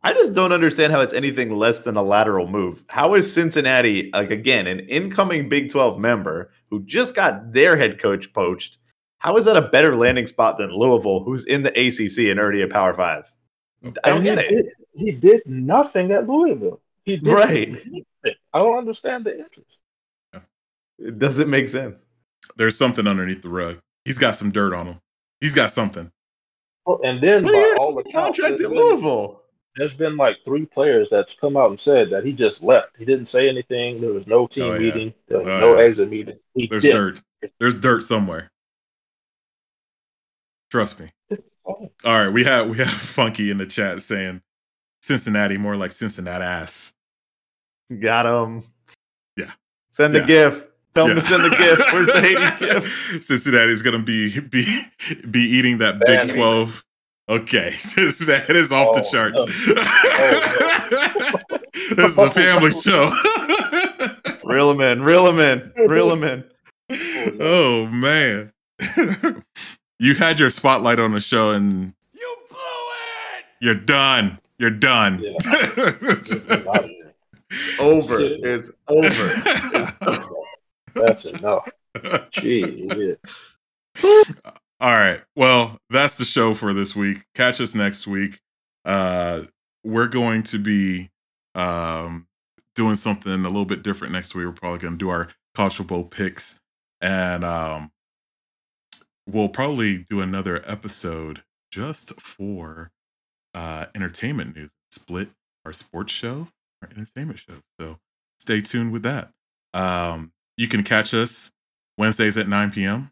I just don't understand how it's anything less than a lateral move. How is Cincinnati, like again, an incoming Big 12 member who just got their head coach poached? How is that a better landing spot than Louisville, who's in the ACC and already a Power Five? I don't And get he it. Did, he did nothing at Louisville. He did Right. nothing. I don't understand the interest. It doesn't make sense. There's something underneath the rug. He's got some dirt on him. He's got something. Well, And then But by he all had a accounts, contract there's at Louisville. there's been like three players that's come out and said that he just left. He didn't say anything. There was no team Oh, yeah. meeting. There was Oh, no yeah. exit meeting. He There's did. dirt. There's dirt somewhere. Trust me. All right, we have we have Funky in the chat saying Cincinnati more like Cincinnati ass. Got him. Yeah. Send the Yeah. gift. Tell him Yeah. to send the gift. Where's the Hades *laughs* gift? Cincinnati's gonna be be be eating that Big Ban me. Twelve. Okay, *laughs* this man is off the Oh, charts. no. *laughs* this is a family oh, show. Reel him in. Reel him in. Reel him in. oh man, you had your spotlight on the show and You blew it. you're done. You're done. Yeah. Get out of here. It's over. It's over. That's enough. Gee. *laughs* All right. Well, that's the show for this week. Catch us next week. Uh we're going to be um doing something a little bit different next week. We're probably going to do our college football picks and um we'll probably do another episode just for uh entertainment news. Split our sports show, our entertainment show. So stay tuned with that. Um you can catch us Wednesdays at 9 p.m.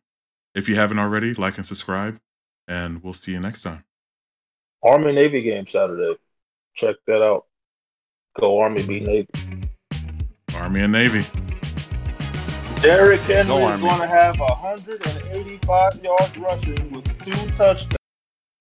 If you haven't already, like and subscribe, and we'll see you next time. Army Navy game Saturday. Check that out. Go Army, be Navy. Army and Navy. Derrick Henry Go is going to have 185 yards rushing with two touchdowns.